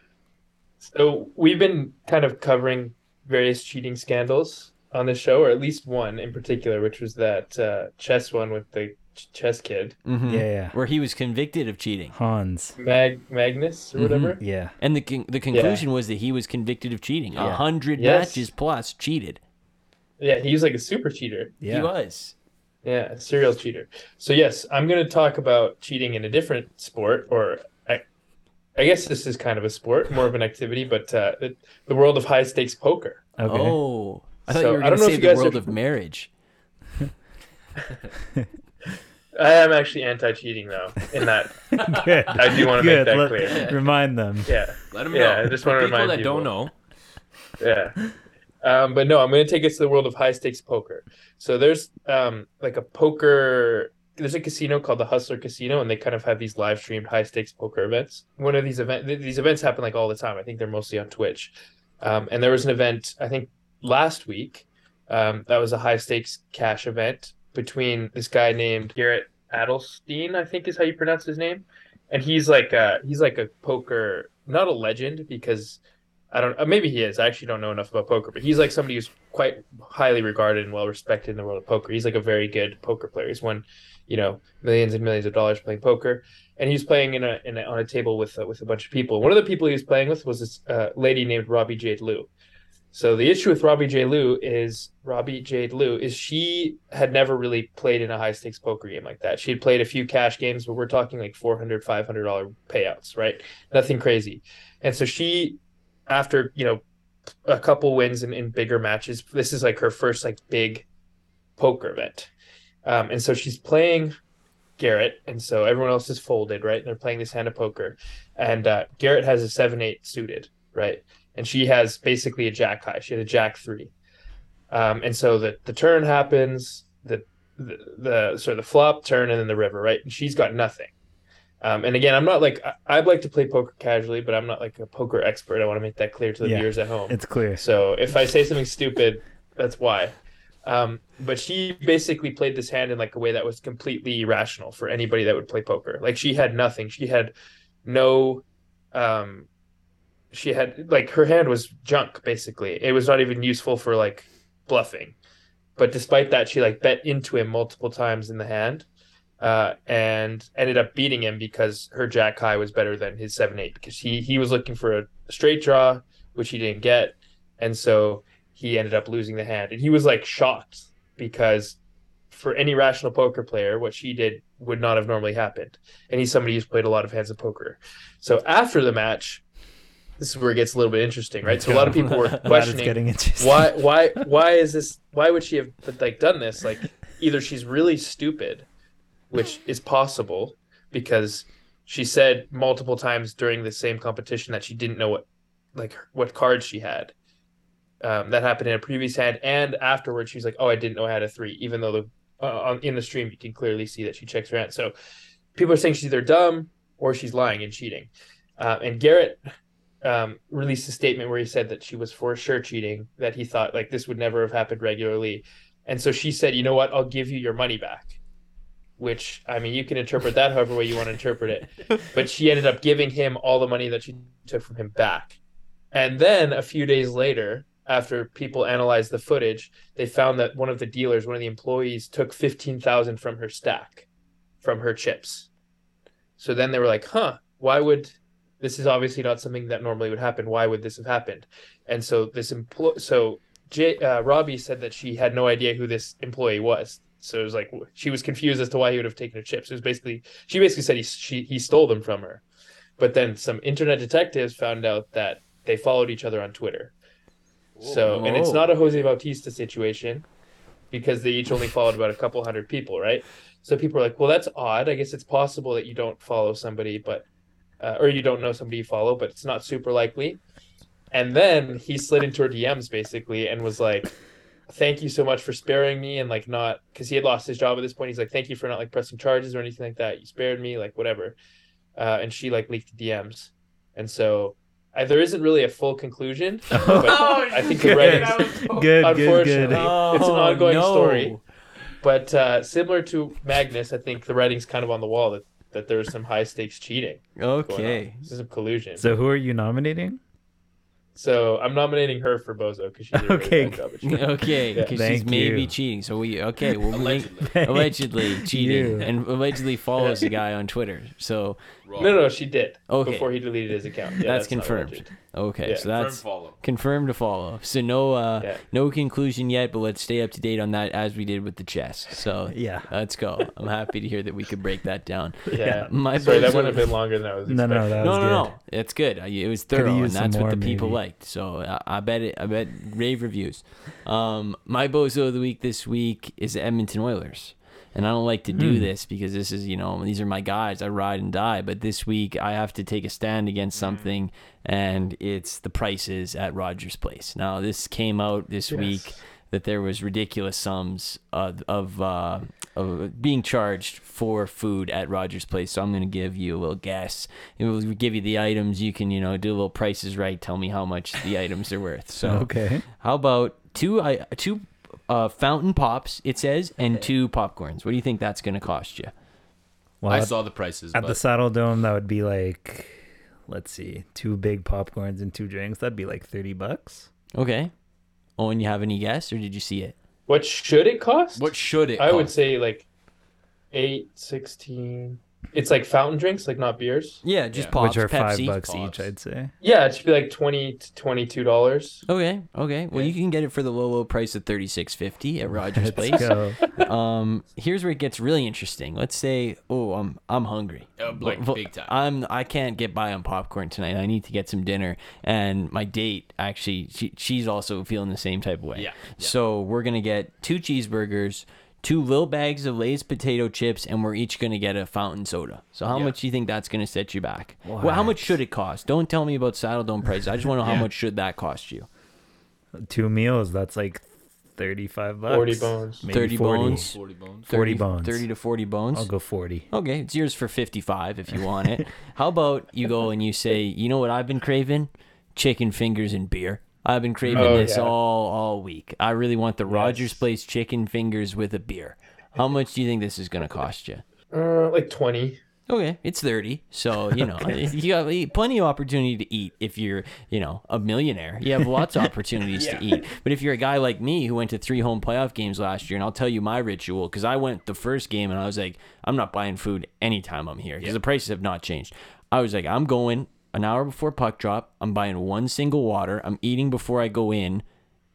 So we've been kind of covering various cheating scandals on the show, or at least one in particular, which was that uh, chess one with the ch- chess kid, Mhm. Yeah, yeah. Where he was convicted of cheating. Hans. Mag Magnus or whatever. Yeah. And the con- the conclusion was that he was convicted of cheating. A Yeah. hundred Yes. matches plus cheated. Yeah, he was like a super cheater. Yeah. He was. Yeah, a serial cheater. So yes, I'm going to talk about cheating in a different sport, or I, I guess this is kind of a sport, more of an activity, but uh, the, the world of high stakes poker. Okay. Oh, I thought So, you were going don't to know say the guys world are- of marriage. I am actually anti-cheating though. In that, Good. I do want to make that Let- clear. Remind them. Yeah, Let them Yeah, know. I just wanna remind people remind that don't know. yeah. Um, but no, I'm going to take us to the world of high stakes poker. So there's um, like a poker. There's a casino called the Hustler Casino, and they kind of have these live streamed high stakes poker events. One of these event these events happen like all the time. I think they're mostly on Twitch. Um, and there was an event I think last week. Um, that was a high stakes cash event between this guy named Garrett Adelstein, I think is how you pronounce his name, and he's like uh he's like a poker not a legend because I don't uh, maybe he is I actually don't know enough about poker, but he's like somebody who's quite highly regarded and well respected in the world of poker. He's like a very good poker player. He's won you know millions and millions of dollars playing poker, and he's playing in a, in a on a table with uh, with a bunch of people. One of the people he was playing with was this uh, lady named Robbi Jade Lew. So the issue with Robbi J. Lew is Robbi Jade Lew is she had never really played in a high stakes poker game like that. She had played a few cash games, but we're talking like 400 500 dollar payouts, right? Nothing crazy. And so she, after you know, a couple wins in, in bigger matches, this is like her first like big poker event. Um, and so she's playing Garrett, and so everyone else is folded, right? And they're playing this hand of poker, and uh, Garrett has a seven eight suited, right? And she has basically a jack high. She had a jack three, um, and so the the turn happens, the the, the sort of the flop turn, and then the river, right? And she's got nothing. Um, and again, I'm not like I, I'd like to play poker casually, but I'm not like a poker expert. I want to make that clear to the Yeah. viewers at home. It's clear. So if I say something stupid, that's why. Um, but she basically played this hand in like a way that was completely irrational for anybody that would play poker. Like she had nothing. She had no um she had like her hand was junk basically. It was not even useful for like bluffing. But despite that, she like bet into him multiple times in the hand. Uh, and ended up beating him because her jack high was better than his seven eight because he he was looking for a straight draw which he didn't get. And so he ended up losing the hand. And he was like shocked because for any rational poker player what she did would not have normally happened. And he's somebody who's played a lot of hands of poker. So after the match this is where it gets a little bit interesting right? So a lot of people were questioning why why why is this why would she have like done this? Like either she's really stupid which is possible because she said multiple times during the same competition that she didn't know what like what cards she had um, that happened in a previous hand and afterwards she was like oh i didn't know i had a three even though the uh, on, in the stream you can clearly see that she checks her hand so people are saying she's either dumb or she's lying and cheating uh, and garrett um, released a statement where he said that she was for sure cheating, that he thought like this would never have happened regularly. And so she said, you know what, I'll give you your money back. Which, I mean, you can interpret that however way you want to interpret it. But she ended up giving him all the money that she took from him back. And then a few days later, after people analyzed the footage, they found that one of the dealers, one of the employees, took 15,000 from her stack, from her chips. So then they were like, huh, why would this is obviously not something that normally would happen. Why would this have happened? And so this employee, so J- uh, Robbi said that she had no idea who this employee was. So it was like she was confused as to why he would have taken her chips. It was basically she basically said he she, he stole them from her. But then some internet detectives found out that they followed each other on Twitter. So and it's not a Jose Bautista situation because they each only followed about a couple hundred people, right? So people are like, well, that's odd. I guess it's possible that you don't follow somebody, but uh, or you don't know somebody you follow, but it's not super likely. And then he slid into her DMs basically and was like, "Thank you so much for sparing me," and like not because he had lost his job at this point. He's like, "Thank you for not like pressing charges or anything like that. You spared me, like whatever." Uh, and she like leaked the DMs, and so I, there isn't really a full conclusion. But I think the Good. Reddit's Good, good, Unfortunately. good. It's an ongoing no. story. But uh, similar to Magnus, I think the writing's kind of on the wall that, that there's some high stakes cheating. Going Okay. on. This is a collusion. So who are you nominating? So I'm nominating her for Bozo because she did a really Okay. bad job at cheating. Okay, Yeah. because she's Thank maybe you. cheating. So we okay. Well, allegedly, Thank allegedly cheating you. and allegedly follows the guy on Twitter. So Wrong. No, no, she did. Okay. Before he deleted his account. Yeah, that's, not confirmed. Alleged. Okay, Yeah. so Confirm that's follow. confirmed to follow. So no, uh, Yeah. no conclusion yet, but let's stay up to date on that as we did with the chess. So Yeah. let's go. I'm happy to hear that we could break that down. Yeah. My Sorry, that bozo- would have been longer than I was No, expecting. no, that no, was no, good. no. It's good. It was thorough, and that's what the people maybe. liked. So I, I bet it. I bet rave reviews. Um, my bozo of the week this week is the Edmonton Oilers, and I don't like to do Hmm. this because this is you know these are my guys. I ride and die. But this week I have to take a stand against something, and it's the prices at Rogers Place. Now this came out this Yes. week that there was ridiculous sums of of, uh, of being charged for food at Rogers Place. So I'm going to give you a little guess. It will give you the items. You can you know do a little prices right. Tell me how much the items are worth. So Okay. how about two I two uh, fountain pops? It says and two popcorns. What do you think that's going to cost you? Well, I at, saw the prices, at but the Saddle Dome, that would be like, let's see, two big popcorns and two drinks. That'd be like thirty bucks. Okay. Oh, and you have any guess, or did you see it? What should it cost? what should it? I would say like eight, sixteen. It's like fountain drinks, like not beers. Yeah, just Yeah. pops, which are five bucks Pops. each, I'd say. Yeah, it should be like twenty to twenty-two dollars. Okay, okay. Well, Yeah. you can get it for the low, low price of thirty six fifty at Rogers Let's Place. go. um, here's where it gets really interesting. Let's say, oh, I'm I'm hungry. Uh, like, Vo- big time. I'm I can't get by on popcorn tonight. I need to get some dinner. And my date actually, she, she's also feeling the same type of way. Yeah, yeah. So we're gonna get two cheeseburgers. Two little bags of Lay's potato chips, and we're each gonna get a fountain soda. So how Yeah. much do you think that's gonna set you back? Well, how much should it cost? Don't tell me about Saddledome prices. I just want to know how much should that cost you. two meals. That's like thirty-five bucks. 40 bones. Maybe 30 40. bones. forty bones. 40 bones. 30 to 40 bones. I'll go forty. Okay, it's yours for 55 if you want it. How about you go and you say, you know what I've been craving? Chicken fingers and beer. I've been craving Oh, this yeah. all all week. I really want the Rogers Place chicken fingers with a beer. How much do you think this is going to cost you? Uh, like twenty. Okay, it's 30. So, you know, you got plenty of opportunity to eat if you're, you know, a millionaire. You have lots of opportunities to eat. But if you're a guy like me who went to three home playoff games last year, and I'll tell you my ritual, because I went the first game and I was like, I'm not buying food anytime I'm here because the prices have not changed. I was like, I'm going an hour before puck drop. I'm buying one single water. I'm eating before I go in.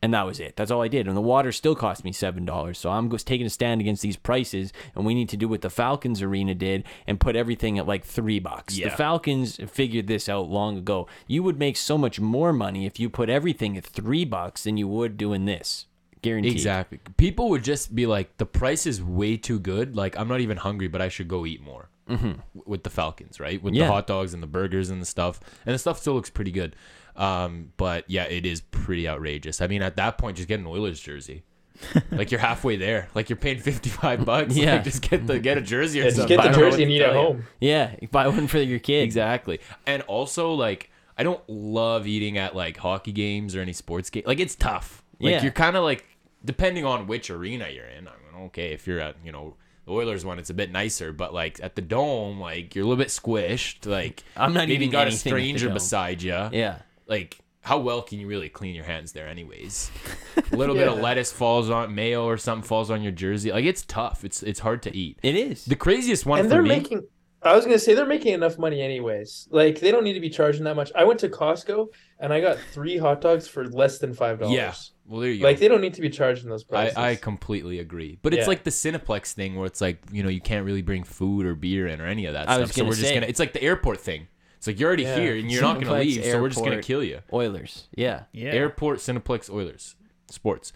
And that was it. That's all I did. And the water still cost me seven dollars. So I'm just taking a stand against these prices, and we need to do what the Falcons arena did and put everything at like three bucks. The Falcons figured this out long ago. You would make so much more money if you put everything at three bucks than you would doing this. Guaranteed. Exactly. People would just be like, the price is way too good. Like, I'm not even hungry, but I should go eat more. Mm-hmm. With the Falcons, right? With Yeah. the hot dogs and the burgers and the stuff. And the stuff still looks pretty good. Um, but yeah, it is pretty outrageous. I mean, at that point, just get an Oilers jersey. like you're halfway there. Like you're paying 55 bucks. Yeah. Like, just get the get a jersey or Yeah, just something. get I the don't know what jersey and eat at home. Yeah, buy one for your kid. Exactly. And also like I don't love eating at like hockey games or any sports game. Like it's tough. Like Yeah. you're kind of like depending on which arena you're in. I mean, okay, if you're at, you know, the Oilers one, it's a bit nicer, but like at the dome, like you're a little bit squished. Like I'm not maybe got a anything at the stranger beside you. Yeah. Like how well can you really clean your hands there anyways? A little bit of lettuce falls on mayo or something falls on your jersey. Like it's tough. It's it's hard to eat. It is. The craziest one and for they're me. making i was gonna say they're making enough money anyways like they don't need to be charging that much i went to costco and i got three hot dogs for less than five dollars yeah. Well, there you like go. they don't need to be charging those I, prices I completely agree. But it's Yeah. like the Cineplex thing where it's like, you know, you can't really bring food or beer in or any of that I stuff. was So gonna we're just say- gonna it's like the airport thing. It's like you're already Yeah. here and you're not gonna Cineplex, leave, so we're just gonna airport. kill you. Oilers. Yeah. Yeah. Airport Cineplex Oilers. Sports.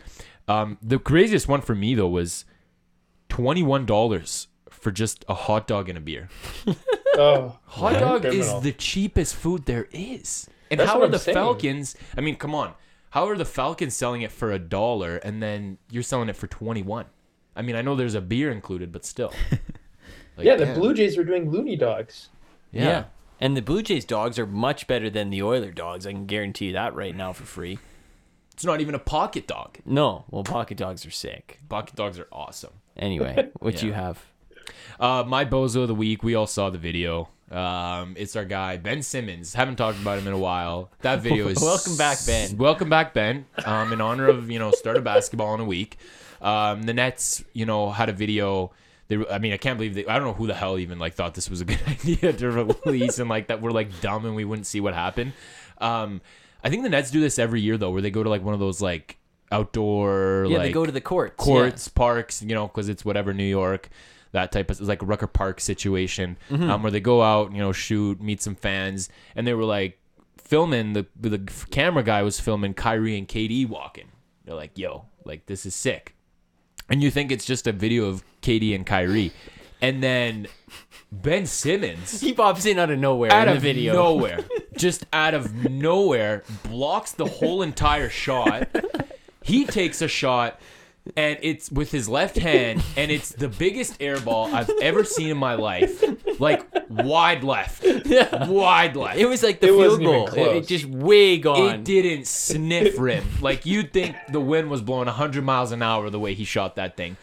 Um, the craziest one for me though was twenty one dollars for just a hot dog and a beer. oh Hot yeah, dog criminal. is the cheapest food there is. And That's how what are I'm the saying. Falcons? I mean, come on. How are the Falcons selling it for a dollar and then you're selling it for 21? I mean, I know there's a beer included, but still. Like, yeah the damn. blue jays were doing loonie dogs Yeah. And the Blue Jays dogs are much better than the Oiler dogs. I can guarantee you that right now for free. It's not even a pocket dog. No, well, pocket dogs are sick. Pocket dogs are awesome. Anyway, what Yeah. you have? Uh, my bozo of the week. We all saw the video. Um, it's our guy Ben Simmons. Haven't talked about him in a while. That video is Welcome back, Ben. Welcome back, Ben. Um, in honor of you know start of basketball in a week. Um, the Nets, you know, had a video. They, I mean, I can't believe they. I don't know who the hell even like thought this was a good idea to release and like that we're like dumb and we wouldn't see what happened. Um, I think the Nets do this every year though, where they go to like one of those like outdoor Yeah, like they go to the courts. courts, parks, you know, because it's whatever New York, that type of it's like a Rucker Park situation, Mm-hmm. um, where they go out, you know, shoot, meet some fans, and they were like filming the the camera guy was filming Kyrie and KD walking. They're like, "Yo, like this is sick," and you think it's just a video of KD and Kyrie, and then Ben Simmons He pops in out of nowhere out in the of video. nowhere, just out of nowhere, blocks the whole entire shot. He takes a shot, and it's with his left hand, and it's the biggest air ball I've ever seen in my life. Like wide left, Yeah. wide left. It was like the It field goal. It, it just way gone. It didn't sniff rim. Like you'd think the wind was blowing 100 miles an hour the way he shot that thing.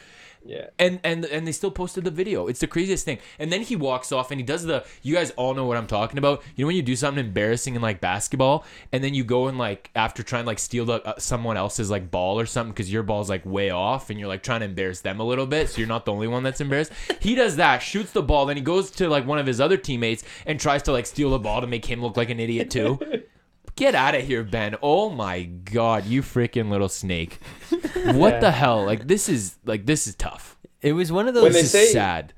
Yeah. and and and they still posted the video. It's the craziest thing. And then he walks off and he does the. You guys all know what I'm talking about. You know when you do something embarrassing in like basketball, and then you go and like after trying to like steal the, uh, someone else's like ball or something because your ball's like way off, and you're like trying to embarrass them a little bit, so you're not the only one that's embarrassed. He does that, shoots the ball, then he goes to like one of his other teammates and tries to like steal the ball to make him look like an idiot too. Get out of here, Ben. Oh my god, you freaking little snake. What Yeah. the hell? Like this is like this is tough. It was one of those. When they say- sad.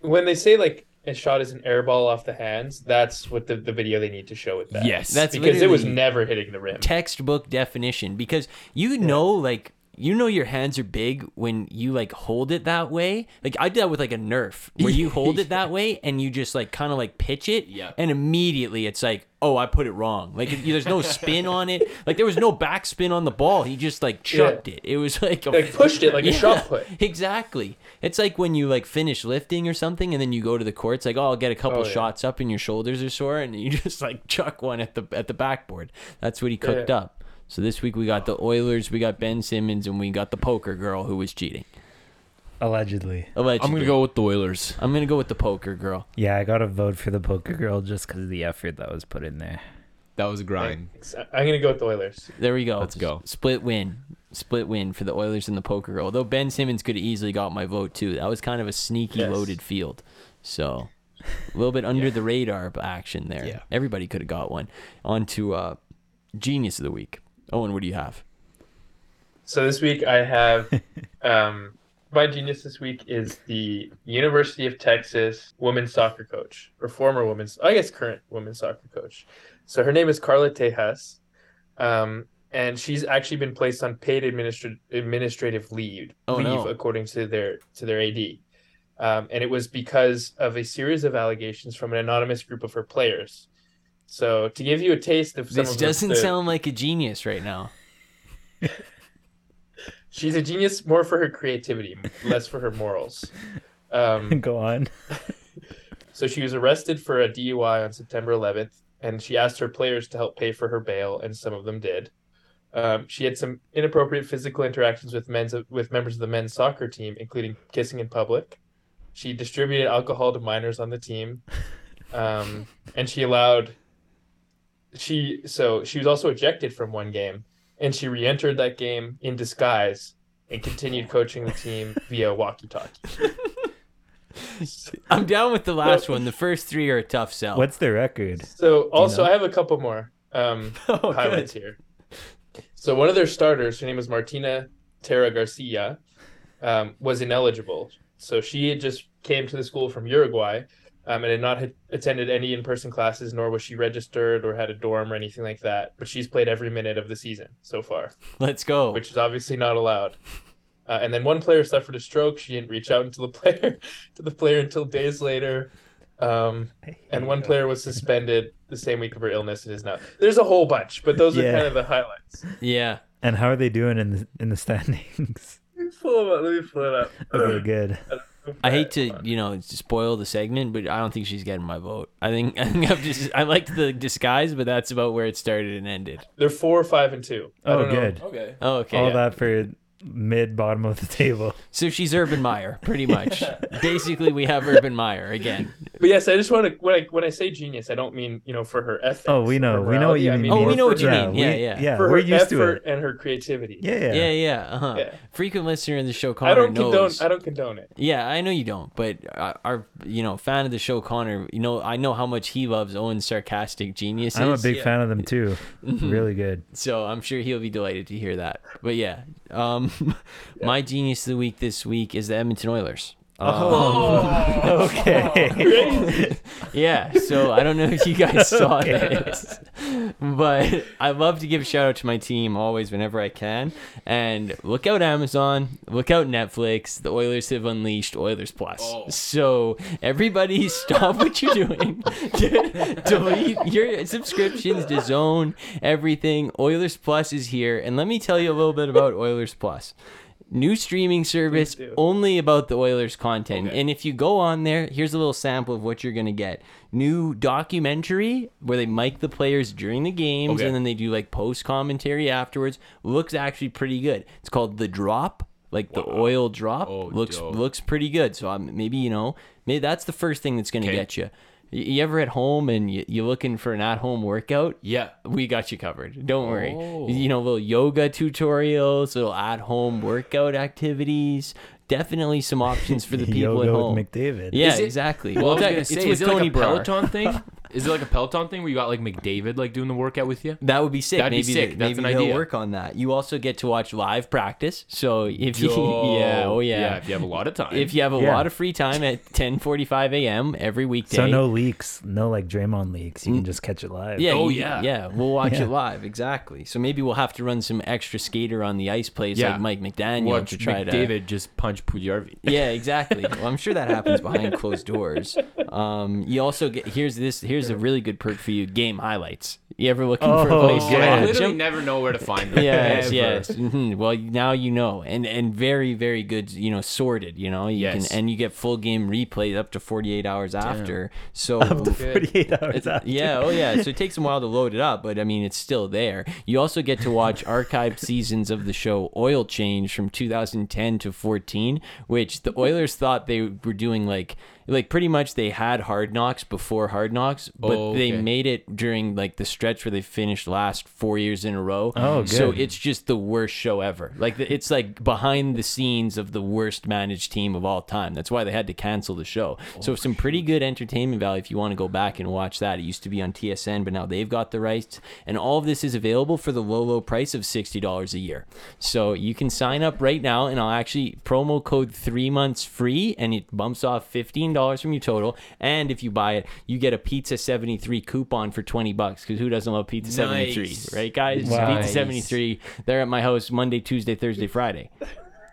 When they say like a shot is an air ball off the hands, that's what the, the video they need to show with that. Yes. That's because it was never hitting the rim. textbook definition because you know like you know your hands are big when you like hold it that way? Like i did that with like a nerf. Where you hold it that way and you just like kind of like pitch it Yeah. and immediately it's like oh i put it wrong. Like it- there's no spin on it. Like there was no backspin on the ball. He just like chucked it. It was like a, Like pushed it like a shot put. exactly. It's like when you like finish lifting or something and then you go to the court. It's like oh i'll get a couple Oh, yeah. shots up and your shoulders are sore and you just like chuck one at the at the backboard. That's what he cooked Yeah. up so this week we got the oilers we got ben simmons and we got the poker girl who was cheating Allegedly. Allegedly. I'm gonna go with the Oilers. i'm gonna go with the poker girl Yeah, I got to vote for the poker girl just because of the effort that was put in there. That was a grind. Thanks. I'm gonna go with the Oilers. there we go Let's go. split win split win for the oilers and the poker girl although ben simmons could have easily got my vote too that was kind of a sneaky Yes. loaded field so a little bit under the radar action there Yeah. everybody could have got one on to uh genius of the week owen what do you have So this week I have um, my genius this week is the University of Texas women's soccer coach or former women's, I guess current women's soccer coach. So her name is Carla Tejas, um, and she's actually been placed on paid administra- administrative leave, Oh, leave no. according to their to their AD. Um, and it was because of a series of allegations from an anonymous group of her players. So to give you a taste of some this of doesn't the, sound like a genius right now She's a genius more for her creativity, less for her morals. Um, Go on. so she was arrested for a DUI on September 11th, and she asked her players to help pay for her bail, and some of them did. Um, she had some inappropriate physical interactions with men's with members of the men's soccer team, including kissing in public. She distributed alcohol to minors on the team, um, and she allowed. She so she was also ejected from one game, and she re-entered that game in disguise and continued coaching the team via walkie-talkie. i'm down with the last one the first three are a tough sell What's the record? So also know? I have a couple more um, Oh, highlights here. So one of their starters, her name was Martina Terra Garcia, um, was ineligible. So she had just came to the school from Uruguay um, and had not had attended any in-person classes, nor was she registered or had a dorm or anything like that. But she's played every minute of the season so far, let's go which is obviously not allowed. Uh, and then one player suffered a stroke. She didn't reach out to the player to the player until days later. Um, and one player was suspended the same week of her illness and is now. There's a whole bunch, but those are kind of the highlights. yeah And how are they doing in the in the standings? Let me pull it up. Let me pull it up. okay, good. I hate to, you know, spoil the segment, but I don't think she's getting my vote. I think I think I'm just I liked the disguise, but that's about where it started and ended. They're four, five, and two. I Oh, don't know. good. Okay. Oh, okay. All yeah. that for mid bottom of the table. So she's Urban Meyer, pretty much. Basically, we have Urban Meyer again. But yes, I just want to when I when I say genius, I don't mean you know for her ethics. Oh, we know. We know what you I mean. Oh, we know what you her- mean. Yeah, we, yeah. yeah. For We're her used to it. and her creativity. Yeah, yeah. Yeah, yeah. Uh-huh. Yeah. Frequent listener in the show, Connor I don't knows. condone. I don't condone it. Yeah, I know you don't, but our, our you know fan of the show, Connor. You know, I know how much he loves Owen's sarcastic genius. I'm a big Yeah. fan of them too. really good. So I'm sure he'll be delighted to hear that. But yeah, um, my genius of the week this week is the Edmonton Oilers. Oh, um, okay. Yeah, so I don't know if you guys saw this, but I love to give a shout out to my team always whenever I can. And look out Amazon, look out Netflix. The Oilers have unleashed Oilers Plus. Oh. So everybody, stop what you're doing. Delete your subscriptions to Zone, everything. Oilers Plus is here, and let me tell you a little bit about Oilers Plus. New streaming service only about the Oilers content. Okay. And if you go on there, here's a little sample of what you're going to get. New documentary where they mic the players during the games Okay. and then they do like post commentary afterwards. Looks actually pretty good. It's called The Drop, like the oil drop. Oh, looks dope. looks pretty good. So um, maybe, you know, maybe that's the first thing that's going to Okay. get you. You you ever at home and you, you're looking for an at-home workout? Yeah. we got you covered. Don't worry. Oh. You know, little yoga tutorials, little at-home workout activities. Definitely some options for the people Yoga at home. with McDavid. yeah, it- exactly. Well, I was gonna it's with is it like Tony a Brar. Peloton thing? Is it like a Peloton thing where you got like McDavid like doing the workout with you? That would be sick. That'd be sick. They, That's maybe an they'll idea. work on that. You also get to watch live practice. So if you, Yo. yeah, oh yeah. Yeah, if you have a lot of time. If you have a Yeah. lot of free time at 10:45 a.m. every weekday. So no leaks, no like Draymond leaks. You can just catch it live. Yeah. Oh, you- yeah. Yeah. We'll watch Yeah. it live. Exactly. So maybe we'll have to run some extra skater on the ice plays Yeah. like Mike McDaniel watch to try to. McDavid just punch Puljujarvi. Yeah, exactly. Well, I'm sure that happens behind closed doors. Um, you also get here's this here's a really good perk for you: game highlights. You ever looking for a Oh, place to yeah. I watch literally 'em? never know where to find them. Yes, Ever. yes. hmm Well, now you know, and and very, very good. You know, sorted. You know, you Yes. can and you get full game replay up to 48 hours after. So Up to 48 hours after. yeah, oh yeah. So it takes a while to load it up, but I mean, it's still there. You also get to watch archived seasons of the show Oil Change from 2010 to 14, which the Oilers thought they were doing like like pretty much they had Hard Knocks before Hard Knocks, but Oh, they made it during like the stretch where they finished last four years in a row. Oh, So it's just the worst show ever. Like it's like behind the scenes of the worst managed team of all time. That's why they had to cancel the show. so oh, some pretty good entertainment value if you want to go back and watch that. It used to be on TSN, but now they've got the rights, and all of this is available for the low low price of sixty dollars a year. So you can sign up right now, and I'll actually promo code three months free, and it bumps off fifteen dollars from your total. And if you buy it, you get a Pizza seventy three coupon for twenty bucks. Because who doesn't love Pizza seventy three, Nice. right, guys? Wow. Pizza seventy three. They're at my house Monday, Tuesday, Thursday, Friday.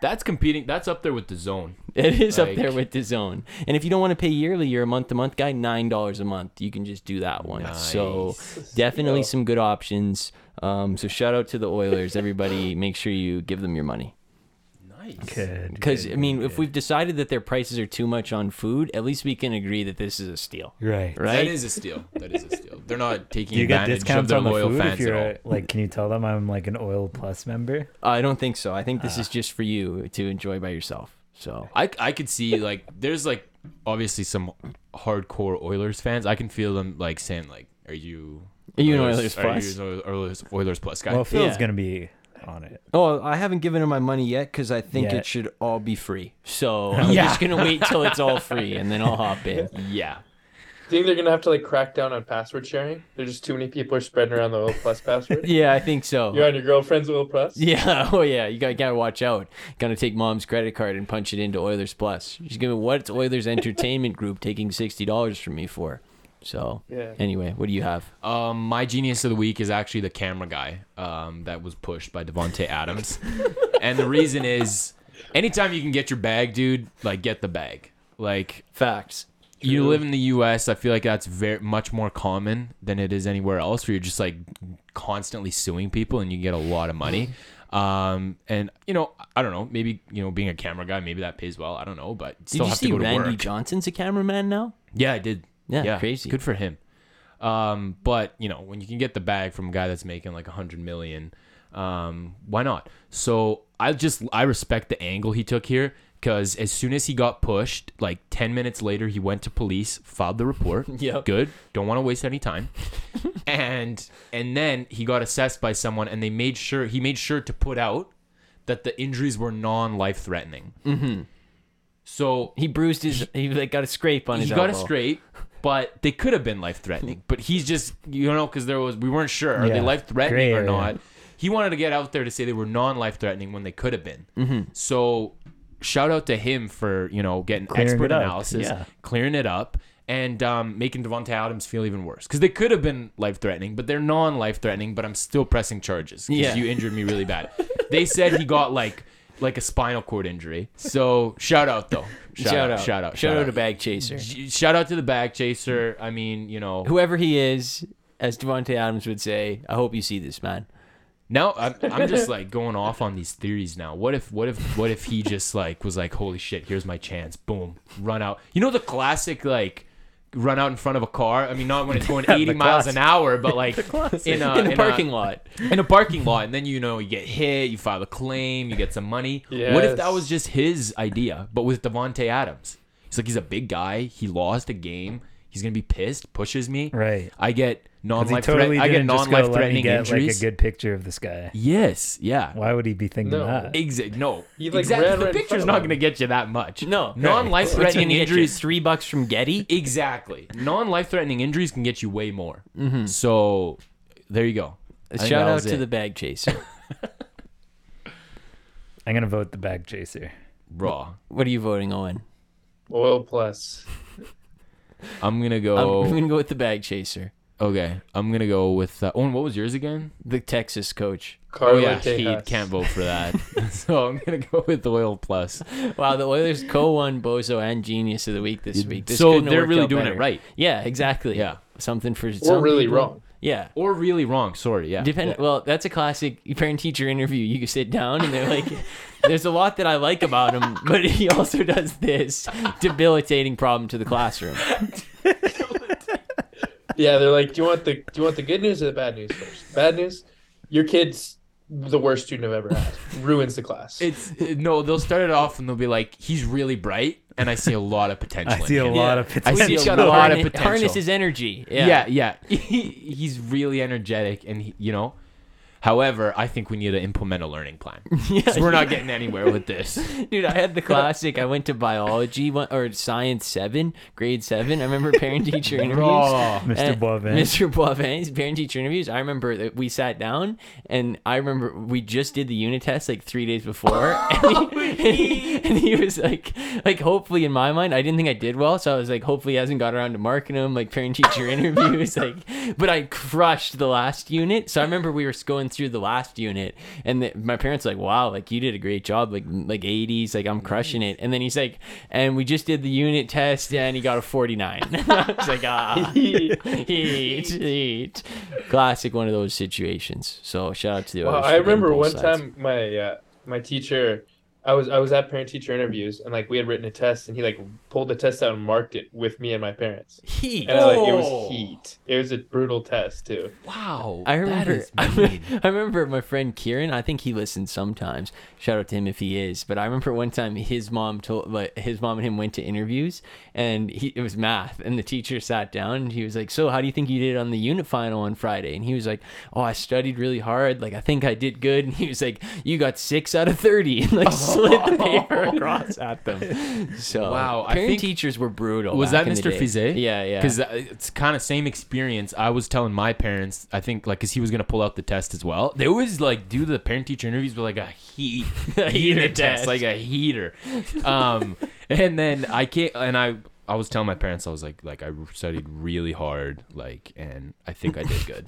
That's competing. That's up there with the zone. It is up there with the zone. And if you don't want to pay yearly, you're a month to month guy, nine dollars a month. You can just do that one. So definitely some good options. Um, so shout out to the Oilers. Everybody, make sure you give them your money. Nice. Good. Because I mean, good. if we've decided that their prices are too much on food, at least we can agree that this is a steal, right. right? That is a steal. That is a steal. They're not taking Do you get advantage of discounts their on the loyal food if fans at you're all. a- like? Can you tell them I'm like an Oil Plus member? I don't think so. I think this is Ah. just for you to enjoy by yourself. So I, I could see like there's like obviously some hardcore Oilers fans. I can feel them like saying like, "Are you Are you an Oilers are Plus?" you an Oilers, Oilers Plus guy?" Well, Phil's Yeah. gonna be on it. Oh, I haven't given her my money yet because I think Yet. it should all be free. So I'm Yeah. just gonna wait till it's all free and then I'll hop in. yeah. Think they're gonna have to like crack down on password sharing? There's just too many people are spreading around the Oil Plus password. Yeah, I think so. You're on your girlfriend's Oil Plus. Yeah, oh yeah, you gotta, gotta watch out. Gotta take mom's credit card and punch it into Oilers Plus. She's gonna what's Oilers Entertainment Group taking sixty dollars from me for? So Yeah. anyway, what do you have? Um, my genius of the week is actually the camera guy. Um, that was pushed by Davante Adams, and the reason is, anytime you can get your bag, dude, like get the bag. Like Facts. you live in the U.S., I feel like that's very much more common than it is anywhere else, where you're just like constantly suing people and you get a lot of money. Um, and you know, I don't know, maybe you know, being a camera guy, maybe that pays well. I don't know, but Did you have see to go to Randy work. Johnson's a cameraman now? Yeah, I did. Yeah, crazy. Good for him. Um, but you know, when you can get the bag from a guy that's making like a hundred million, Um, why not? So I just I respect the angle he took here because as soon as he got pushed, like ten minutes later, he went to police, filed the report. Yep. Good. Don't want to waste any time. and and then he got assessed by someone, and they made sure he made sure to put out that the injuries were non-life threatening. Mm-hmm. So He bruised his. He like got a scrape on his. he his. got it elbow. But they could have been life threatening. But he's just you know because there was we weren't sure are they Yeah, life threatening gray or area. not. He wanted to get out there to say they were non life threatening when they could have been. Mm-hmm. So shout out to him for you know getting Clearing expert it up, analysis, yeah. clearing it up. And um, making Davante Adams feel even worse because they could have been life threatening, but they're non life threatening. But I'm still pressing charges because Yeah. you injured me really bad. they said he got like like a spinal cord injury. So shout out though. Shout, out! Shout out! Shout out to Bag Chaser. Shout out to the bag chaser. I mean, you know, Whoever he is, as Davante Adams would say, I hope you see this man. now I'm, I'm just like going off on these theories now. What if, what if, what if he just like was like, holy shit, here's my chance, boom, run out. You know the classic like run out in front of a car. I mean, not when it's going 80 miles an hour, but like in a, in a in parking lot. in a parking lot, and then you know you get hit, you file a claim, you get some money. What if that Yes. was just his idea, but with Davante Adams? He's like he's a big guy. He lost a game. He's gonna be pissed. Pushes me. Right. I get 'Cause he non-life totally threat. I get just go, non-life "Let me threatening get injuries. like a good picture of this guy. yes. Yeah. Why would he be thinking No. that? Exactly. No. He, like, exactly. ran The right in picture's not gonna get you that much. No, Non-life What's threatening gonna get you, injuries. Three bucks from Getty. Exactly. Non-life threatening injuries can get you way more. Mm-hmm. So there you go. I Shout out to it. the Bag Chaser. I'm gonna vote the bag chaser. raw. what are you voting on? Oil plus. I'm gonna I'm, go. I'm gonna go with the Bag Chaser, Okay, I'm gonna go with. Uh, Owen, what was yours again? the Texas coach. Carlo oh yeah, he can't vote for that. so I'm gonna go with Oil Plus. Wow, the Oilers co-won Bozo and Genius of the week this week. This so they're really doing better. it right, Yeah, exactly. Yeah. something for Or some really people. wrong. Yeah. or really wrong. Sorry, yeah. Depend. Well, that's a classic parent-teacher interview. You can sit down and they're like, "There's a lot that I like about him, but he also does this debilitating problem to the classroom." Yeah, they're like, do you want the do you want the good news or the bad news first? Bad news, your kid's the worst student I've ever had. Ruins the class. It's it- no. They'll start it off and they'll be like, "He's really bright," and I see a lot of potential. I in see a him. lot Yeah. of I see a got to lot of potential. harness his energy. Yeah, yeah. He, he's really energetic, and he, you know. However, I think we need to implement a learning plan. 'Cause we're not getting anywhere with this. Dude, I had the classic. I went to biology one, or science seven, grade seven. I remember parent teacher interviews. Raw. Mr. And Boivin. Mr. Boivin's parent teacher interviews. I remember that we sat down and I remember we just did the unit test like three days before. and, he, and he was like, like, hopefully in my mind, I didn't think I did well. So I was like, hopefully he hasn't got around to marking them, like parent teacher interviews. Like, but I crushed the last unit. So I remember we were going through the last unit and the, my parents like, wow, like you did a great job, like, like 80s, like I'm crushing it. And then he's like, and we just did the unit test and he got a 49. I was like, ah heat, heat. Classic one of those situations. So shout out to the Well, I remember one sides. time my uh, my teacher, I was I was at parent teacher interviews and like we had written a test and he like pulled the test out and marked it with me and my parents. Heat. And I, like it Oh. was heat. It was a brutal test too. Wow. I remember. I, mean. remember my friend Kieran. I think he listens sometimes. Shout out to him if he is. But I remember one time his mom told, like, his mom and him went to interviews, and he it was math, and the teacher sat down and he was like, "So how do you think you did on the unit final on Friday?" And he was like, "Oh, I studied really hard. Like I think I did good." And he was like, "You got six out of 30. and like oh. slid the paper across at them. So Wow, I parent think- teachers were brutal. Was back that in the Mr. day. Fizet? Yeah, yeah. Because it's kind of same experience. I was telling my parents, I think, like, because he was gonna pull out the test as well. They always like do the parent teacher interviews with like a heat, A heater test, test. like a heater. Um, and then I can't, and I. I was telling my parents I was like like I studied really hard like and I think I did good.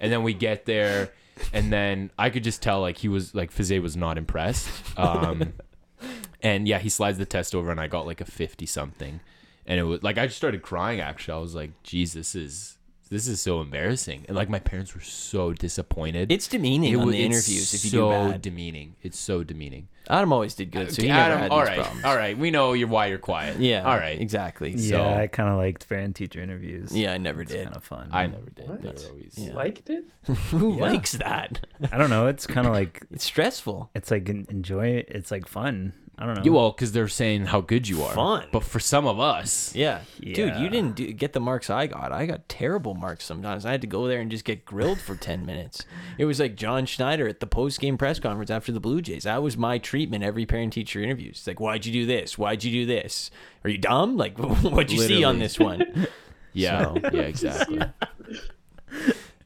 and then we get there and then I could just tell like he was like Fizet was not impressed. Um and yeah, he slides the test over and I got like a 50 something. And it was like I just started crying actually. I was like, Jesus is this is so embarrassing. And like my parents were so disappointed. It's demeaning It on wa- the interviews if you so do bad. demeaning. It's so demeaning. Adam always did good, so he Adam, never had all these right, problems. all right. We know you're why you're quiet. Yeah. all right. Exactly. Yeah, So- I kind of liked parent teacher interviews. Yeah, I never it's did. kind of fun. I never did. What? They were always. Yeah. Liked it? Who Yeah. likes that? I don't know. It's kind of like It's stressful. it's like enjoy. it. It's like fun. I don't know. You all because they're saying how good you are. Fun. But for some of us, Yeah. Dude, you didn't do, get the marks I got. I got terrible marks sometimes. I had to go there and just get grilled for 10 minutes. It was like John Schneider at the post game press conference after the Blue Jays. That was my treatment every parent teacher interview. It's like, why'd you do this? Why'd you do this? Are you dumb? Like, what'd you see on this one? yeah, So- yeah, exactly.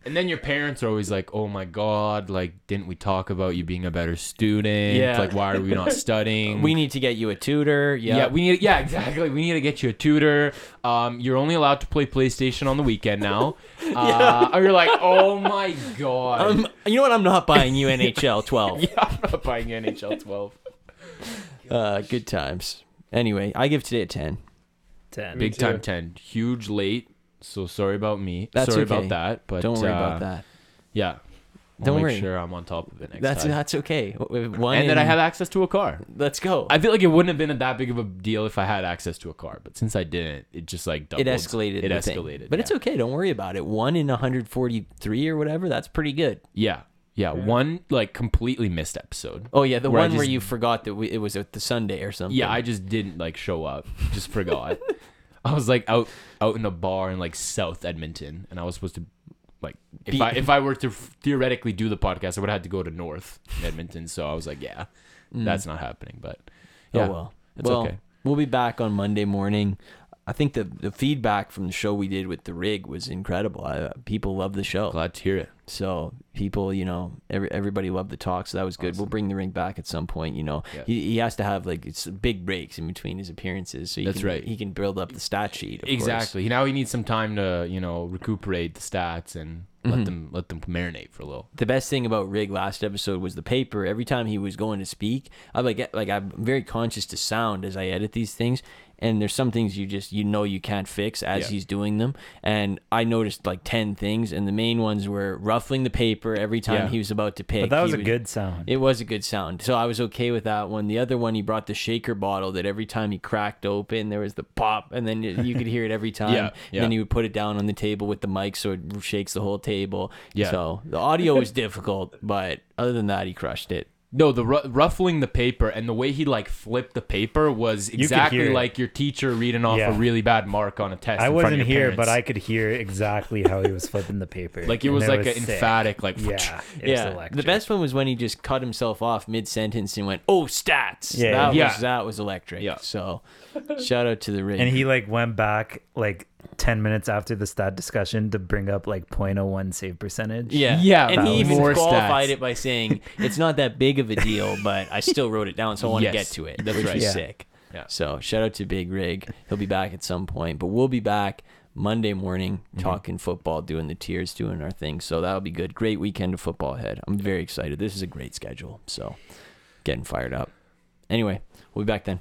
And then your parents are always like, "Oh my god, like didn't we talk about you being a better student? Yeah. Like why are we not studying? we need to get you a tutor. Yeah. yeah. we need yeah, exactly. We need to get you a tutor. Um you're only allowed to play PlayStation on the weekend now." Uh or you're like, "Oh my god." um, you know what? I'm not buying you NHL 12. yeah, I'm not buying you NHL 12. Uh, good times. Anyway, I give today a 10. ten. Big time 10. Huge late. So sorry about me. That's sorry okay. about that, but Don't worry uh, about that. Yeah. I'll Don't make worry. sure I'm on top of it next That's time. that's okay. One and that I have access to a car. Let's go. I feel like it wouldn't have been that big of a deal if I had access to a car, but since I didn't, it just like doubled. it escalated. It the thing. escalated. but yeah. it's okay. Don't worry about it. One in 143 or whatever. That's pretty good. Yeah, yeah. One like completely missed episode. Oh yeah, the Where I one where you forgot that we, it was at the Sunday or something. Yeah, I just didn't like show up. Just forgot. I was like out out in a bar in like South Edmonton, and I was supposed to like if Be- I if I were to theoretically do the podcast, I would have had to go to North Edmonton. So I was like, yeah, mm. that's not happening. But oh, yeah, oh well. it's well, okay. we'll be back on Monday morning. I think the the feedback from the show we did with the rig was incredible. I, people love the show. glad to hear it. So people, you know, every, everybody loved the talk, so that was good. We'll bring the ring back at some point. You know, Yeah. he, he has to have like it's big breaks in between his appearances, so he That's can, right. He can build up the stat sheet. of course. Exactly. Now he needs some time to you know recuperate the stats and Mm-hmm. let them let them marinate for a little. the best thing about Rig last episode was the paper. Every time he was going to speak, I like like I'm very conscious to sound as I edit these things. And there's some things you just you know you can't fix as Yeah. he's doing them. And I noticed like ten things, and the main ones were ruffling the paper every time Yeah. he was about to pick. But that was a would- good sound. It was a good sound, so I was okay with that one. The other one, he brought the shaker bottle that every time he cracked open, there was the pop, and then you you could hear it every time. Yeah, And then he would put it down on the table with the mic, so it shakes the whole table. Yeah. So the audio was difficult, but other than that, he crushed it. No, the ru- ruffling the paper and the way he like flipped the paper was could exactly hear it. like your teacher reading off Yeah. a really bad mark on a test. I in front of wasn't your here, but parents. I could hear exactly how he was flipping the paper. like it and was like an sick. emphatic like Yeah, it was yeah, the best one was when he just cut himself off mid sentence and went, "Oh, stats!" Yeah, that yeah. was that was electric. Yeah. So, shout out to the ring. And he like went back like ten minutes after the stat discussion to bring up like 0.01 save percentage. Yeah, Yeah, and he even more qualified stats. it by saying it's not that big of a deal, but I still wrote it down, so I want to get to it. that's which right. Yeah. sick. Yeah. So shout out to Big Rig. He'll be back at some point, but we'll be back Monday morning Mm-hmm. talking football, doing the tiers, doing our thing. So that'll be good. Great weekend of football ahead. I'm very excited. This is a great schedule. So getting fired up. Anyway, we'll be back then.